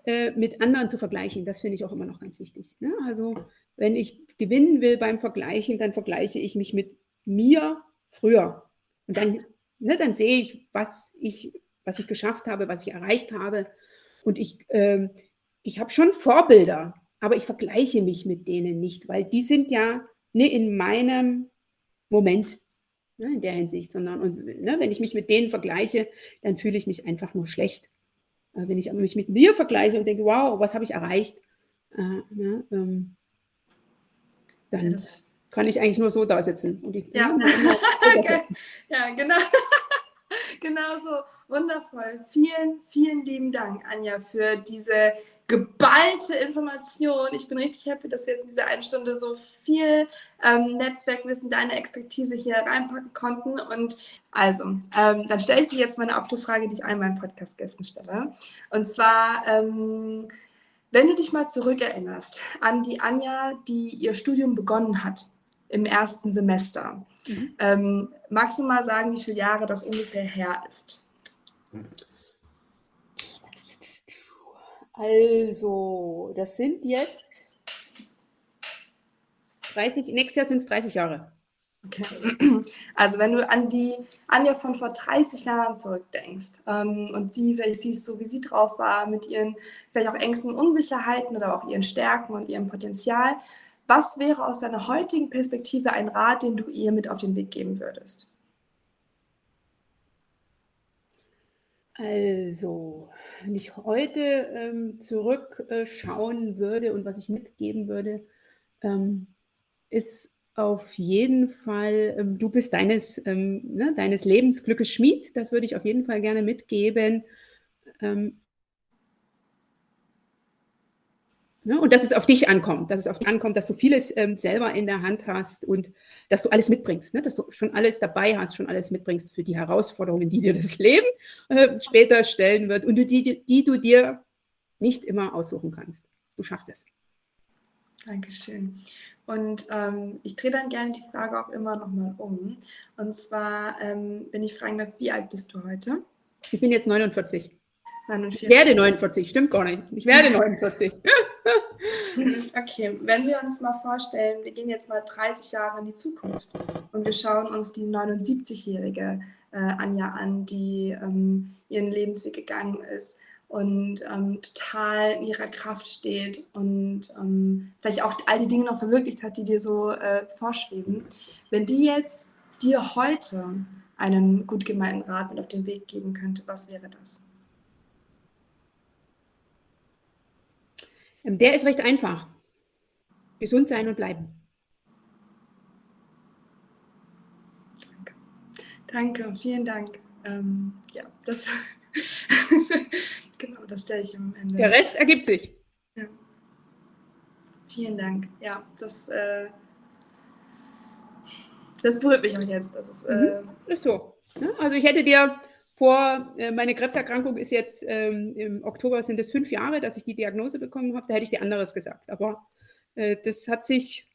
äh, mit anderen zu vergleichen. Das finde ich auch immer noch ganz wichtig. Ne? Also wenn ich gewinnen will beim Vergleichen, dann vergleiche ich mich mit mir früher. Und dann, ne, dann sehe ich, was ich, was ich geschafft habe, was ich erreicht habe. Und ich, äh, ich habe schon Vorbilder, aber ich vergleiche mich mit denen nicht, weil die sind ja ne, in meinem Moment ne, in der Hinsicht, sondern und, ne, wenn ich mich mit denen vergleiche, dann fühle ich mich einfach nur schlecht. Äh, wenn ich mich mit mir vergleiche und denke, wow, was habe ich erreicht, äh, ne, ähm, dann ja, kann ich eigentlich nur so da sitzen. Und ich, ja. ja, [LAUGHS] ja, genau. [LAUGHS] genau so. Wundervoll. Vielen, vielen lieben Dank, Anja, für diese geballte Information. Ich bin richtig happy, dass wir jetzt in dieser einen Stunde so viel ähm, Netzwerkwissen, deine Expertise hier reinpacken konnten. Und also, ähm, dann stelle ich dir jetzt meine Abschlussfrage, die ich allen meinen Podcast-Gästen stelle. Und zwar, ähm, wenn du dich mal zurückerinnerst an die Anja, die ihr Studium begonnen hat im ersten Semester, mhm. Ähm, magst du mal sagen, wie viele Jahre das ungefähr her ist? Also, das sind jetzt 30, nächstes Jahr sind es 30 Jahre. Okay. [CLEARS THROAT] Also wenn du an die Anja von vor 30 Jahren zurückdenkst ähm, und die vielleicht siehst, so wie sie drauf war, mit ihren vielleicht auch Ängsten, Unsicherheiten oder auch ihren Stärken und ihrem Potenzial, was wäre aus deiner heutigen Perspektive ein Rat, den du ihr mit auf den Weg geben würdest? Also, wenn ich heute ähm, zurückschauen würde und was ich mitgeben würde, ähm, ist auf jeden Fall, ähm, du bist deines, ähm, ne, deines Lebensglückes Schmied. Das würde ich auf jeden Fall gerne mitgeben. Ähm, ne, und dass es auf dich ankommt, dass es auf dich ankommt, dass du vieles ähm, selber in der Hand hast und dass du alles mitbringst, ne, dass du schon alles dabei hast, schon alles mitbringst für die Herausforderungen, die dir das [LAUGHS] Leben äh, später stellen wird und die, die, die du dir nicht immer aussuchen kannst. Du schaffst es. Dankeschön. Und ähm, ich drehe dann gerne die Frage auch immer nochmal um. Und zwar, ähm, wenn ich fragen darf, wie alt bist du heute? Ich bin jetzt 49. 49. Ich werde 49, stimmt gar nicht. Ich werde 49. [LAUGHS] okay, wenn wir uns mal vorstellen, wir gehen jetzt mal 30 Jahre in die Zukunft und wir schauen uns die 79-jährige äh, Anja an, die ähm, ihren Lebensweg gegangen ist und ähm, total in ihrer Kraft steht und ähm, vielleicht auch all die Dinge noch verwirklicht hat, die dir so äh, vorschweben. Wenn die jetzt dir heute einen gut gemeinten Rat mit auf den Weg geben könnte, was wäre das? Der ist recht einfach. Gesund sein und bleiben. Danke. Danke, vielen Dank. Ähm, ja, das [LAUGHS] Genau, das stelle ich am Ende. Der Rest ergibt sich. Ja. Vielen Dank. Ja, das, äh, das berührt mich auch jetzt. Das ist, äh, mhm. ist so. Also ich hätte dir vor, äh, meine Krebserkrankung ist jetzt ähm, im Oktober sind es fünf Jahre, dass ich die Diagnose bekommen habe, da hätte ich dir anderes gesagt. Aber äh, das hat sich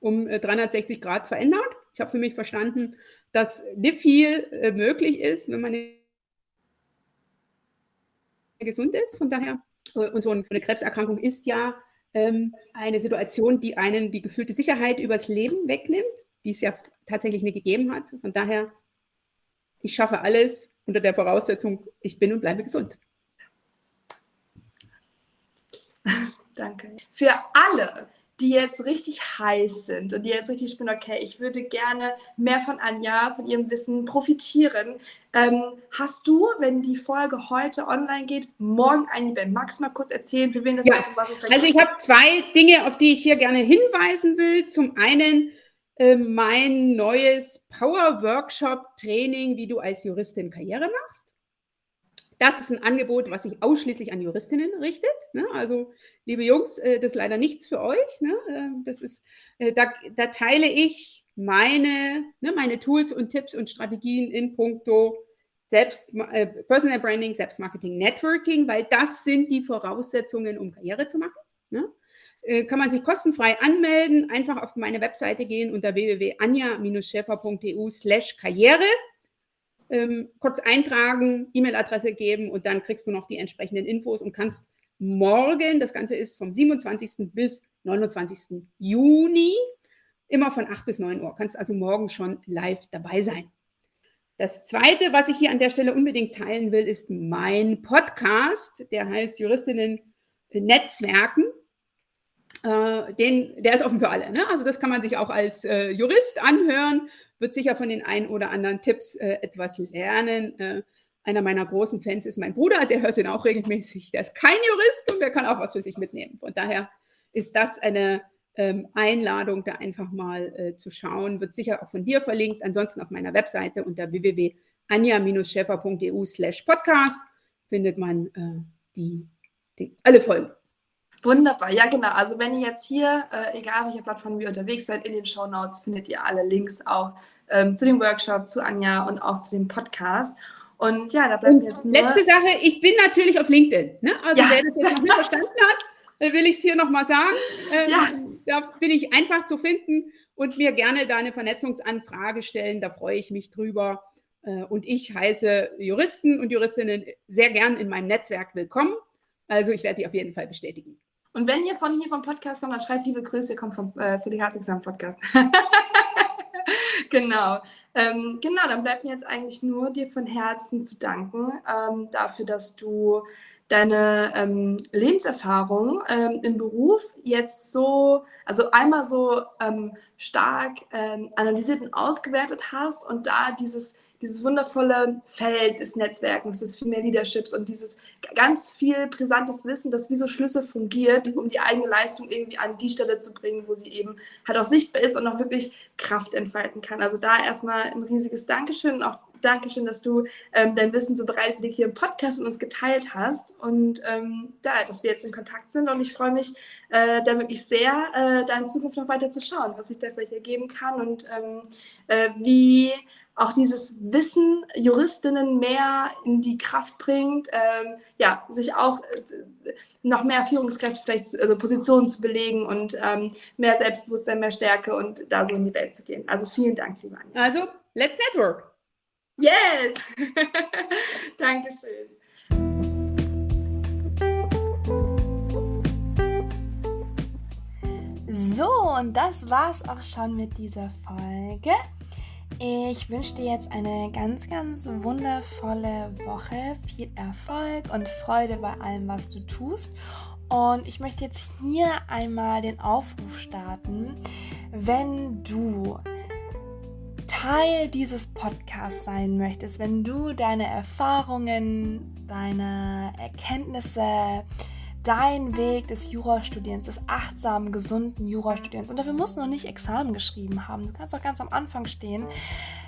um 360 äh, Grad verändert. Ich habe für mich verstanden, dass nicht viel äh, möglich ist, wenn man gesund ist. Von daher, äh, und so eine Krebserkrankung ist ja ähm, eine Situation, die einen die gefühlte Sicherheit übers Leben wegnimmt, die es ja tatsächlich nicht gegeben hat. Von daher, ich schaffe alles unter der Voraussetzung, ich bin und bleibe gesund. Danke. Für alle, die jetzt richtig heiß sind und die jetzt richtig spielen, okay, ich würde gerne mehr von Anja, von ihrem Wissen profitieren. Ähm, hast du, wenn die Folge heute online geht, morgen ein Event? Magst du mal kurz erzählen, für wen das ja. ist und was es Also ich habe zwei Dinge, auf die ich hier gerne hinweisen will. Zum einen äh, mein neues Power Workshop Training, wie du als Juristin Karriere machst. Das ist ein Angebot, was sich ausschließlich an Juristinnen richtet. Ne? Also, liebe Jungs, äh, das ist leider nichts für euch. Ne? Äh, das ist, äh, da, da, teile ich meine, ne, meine Tools und Tipps und Strategien in puncto Selbst, äh, Personal Branding, Selbstmarketing, Networking, weil das sind die Voraussetzungen, um Karriere zu machen. Ne? Äh, kann man sich kostenfrei anmelden, einfach auf meine Webseite gehen unter www.anja-schäfer.eu slash Karriere ähm, kurz eintragen, E-Mail-Adresse geben und dann kriegst du noch die entsprechenden Infos und kannst morgen, das Ganze ist vom 27. bis 29. Juni, immer von 8 bis 9 Uhr. Kannst also morgen schon live dabei sein. Das Zweite, was ich hier an der Stelle unbedingt teilen will, ist mein Podcast, der heißt Juristinnen Netzwerken. Äh, den, der ist offen für alle. Ne? Also das kann man sich auch als äh, Jurist anhören wird sicher von den ein oder anderen Tipps äh, etwas lernen. Äh, einer meiner großen Fans ist mein Bruder, der hört den auch regelmäßig. Der ist kein Jurist und der kann auch was für sich mitnehmen. Von daher ist das eine ähm, Einladung, da einfach mal äh, zu schauen. Wird sicher auch von dir verlinkt. Ansonsten auf meiner Webseite unter www.anja-schäfer.eu slash podcast findet man die, die, alle Folgen. Wunderbar, ja genau. Also wenn ihr jetzt hier, äh, egal welche Plattform ihr unterwegs seid, in den Show Notes findet ihr alle Links auch ähm, zu dem Workshop, zu Anja und auch zu dem Podcast. Und ja, da bleibt mir jetzt nur... Letzte Sache, ich bin natürlich auf LinkedIn. Ne? Also ja. wer das jetzt noch nicht [LAUGHS] verstanden hat, will ich es hier nochmal sagen. Ähm, ja. Da bin ich einfach zu finden und mir gerne da eine Vernetzungsanfrage stellen. Da freue ich mich drüber. Äh, und ich heiße Juristen und Juristinnen sehr gern in meinem Netzwerk willkommen. Also ich werde die auf jeden Fall bestätigen. Und wenn ihr von hier vom Podcast kommt, dann schreibt liebe Grüße, kommt vom äh, für die Herzexamen Podcast. [LAUGHS] genau. Ähm, genau, dann bleibt mir jetzt eigentlich nur dir von Herzen zu danken ähm, dafür, dass du deine ähm, Lebenserfahrung ähm, im Beruf jetzt so, also einmal so ähm, stark ähm, analysiert und ausgewertet hast und da dieses dieses wundervolle Feld des Netzwerkens, des Female Leaderships und dieses ganz viel brisantes Wissen, das wie so Schlüssel fungiert, um die eigene Leistung irgendwie an die Stelle zu bringen, wo sie eben halt auch sichtbar ist und auch wirklich Kraft entfalten kann. Also da erstmal ein riesiges Dankeschön und auch Dankeschön, dass du ähm, dein Wissen so bereitwillig hier im Podcast mit uns geteilt hast. Und ähm, da, dass wir jetzt in Kontakt sind. Und ich freue mich äh, da wirklich sehr, äh, da in Zukunft noch weiter zu schauen, was sich da vielleicht ergeben kann. Und ähm, äh, wie auch dieses Wissen Juristinnen mehr in die Kraft bringt, ähm, ja, sich auch äh, noch mehr Führungskräfte vielleicht, also Positionen zu belegen und ähm, mehr Selbstbewusstsein, mehr Stärke und da so in die Welt zu gehen. Also vielen Dank, liebe Anja. Also, let's network. Yes! [LAUGHS] Dankeschön. So, und das war's auch schon mit dieser Folge. Ich wünsche dir jetzt eine ganz, ganz wundervolle Woche, viel Erfolg und Freude bei allem, was du tust. Und ich möchte jetzt hier einmal den Aufruf starten, wenn du Teil dieses Podcasts sein möchtest, wenn du deine Erfahrungen, deine Erkenntnisse, dein Weg des Jurastudierens, des achtsamen, gesunden Jurastudierens. Und dafür musst du noch nicht Examen geschrieben haben. Du kannst auch ganz am Anfang stehen.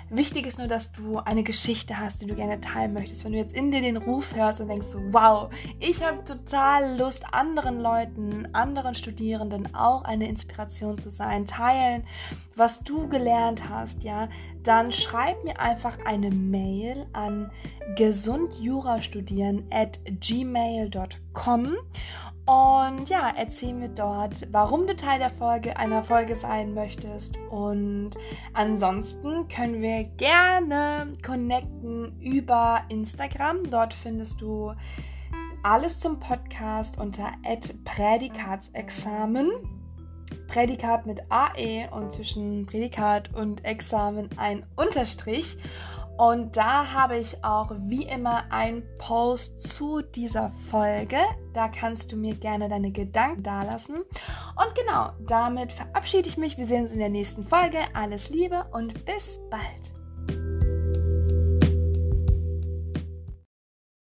Wichtig ist nur, dass du eine Geschichte hast, die du gerne teilen möchtest. Wenn du jetzt in dir den Ruf hörst und denkst, wow, ich habe total Lust, anderen Leuten, anderen Studierenden auch eine Inspiration zu sein, teilen, was du gelernt hast, ja, dann schreib mir einfach eine Mail an gesundjurastudieren at gmail.com und ja, erzähl mir dort, warum du Teil der Folge einer Folge sein möchtest. Und ansonsten können wir gerne connecten über Instagram. Dort findest du alles zum Podcast unter Prädikatsexamen. Prädikat mit AE und zwischen Prädikat und Examen ein Unterstrich. Und da habe ich auch wie immer einen Post zu dieser Folge. Da kannst du mir gerne deine Gedanken dalassen. Und genau, damit verabschiede ich mich. Wir sehen uns in der nächsten Folge. Alles Liebe und bis bald.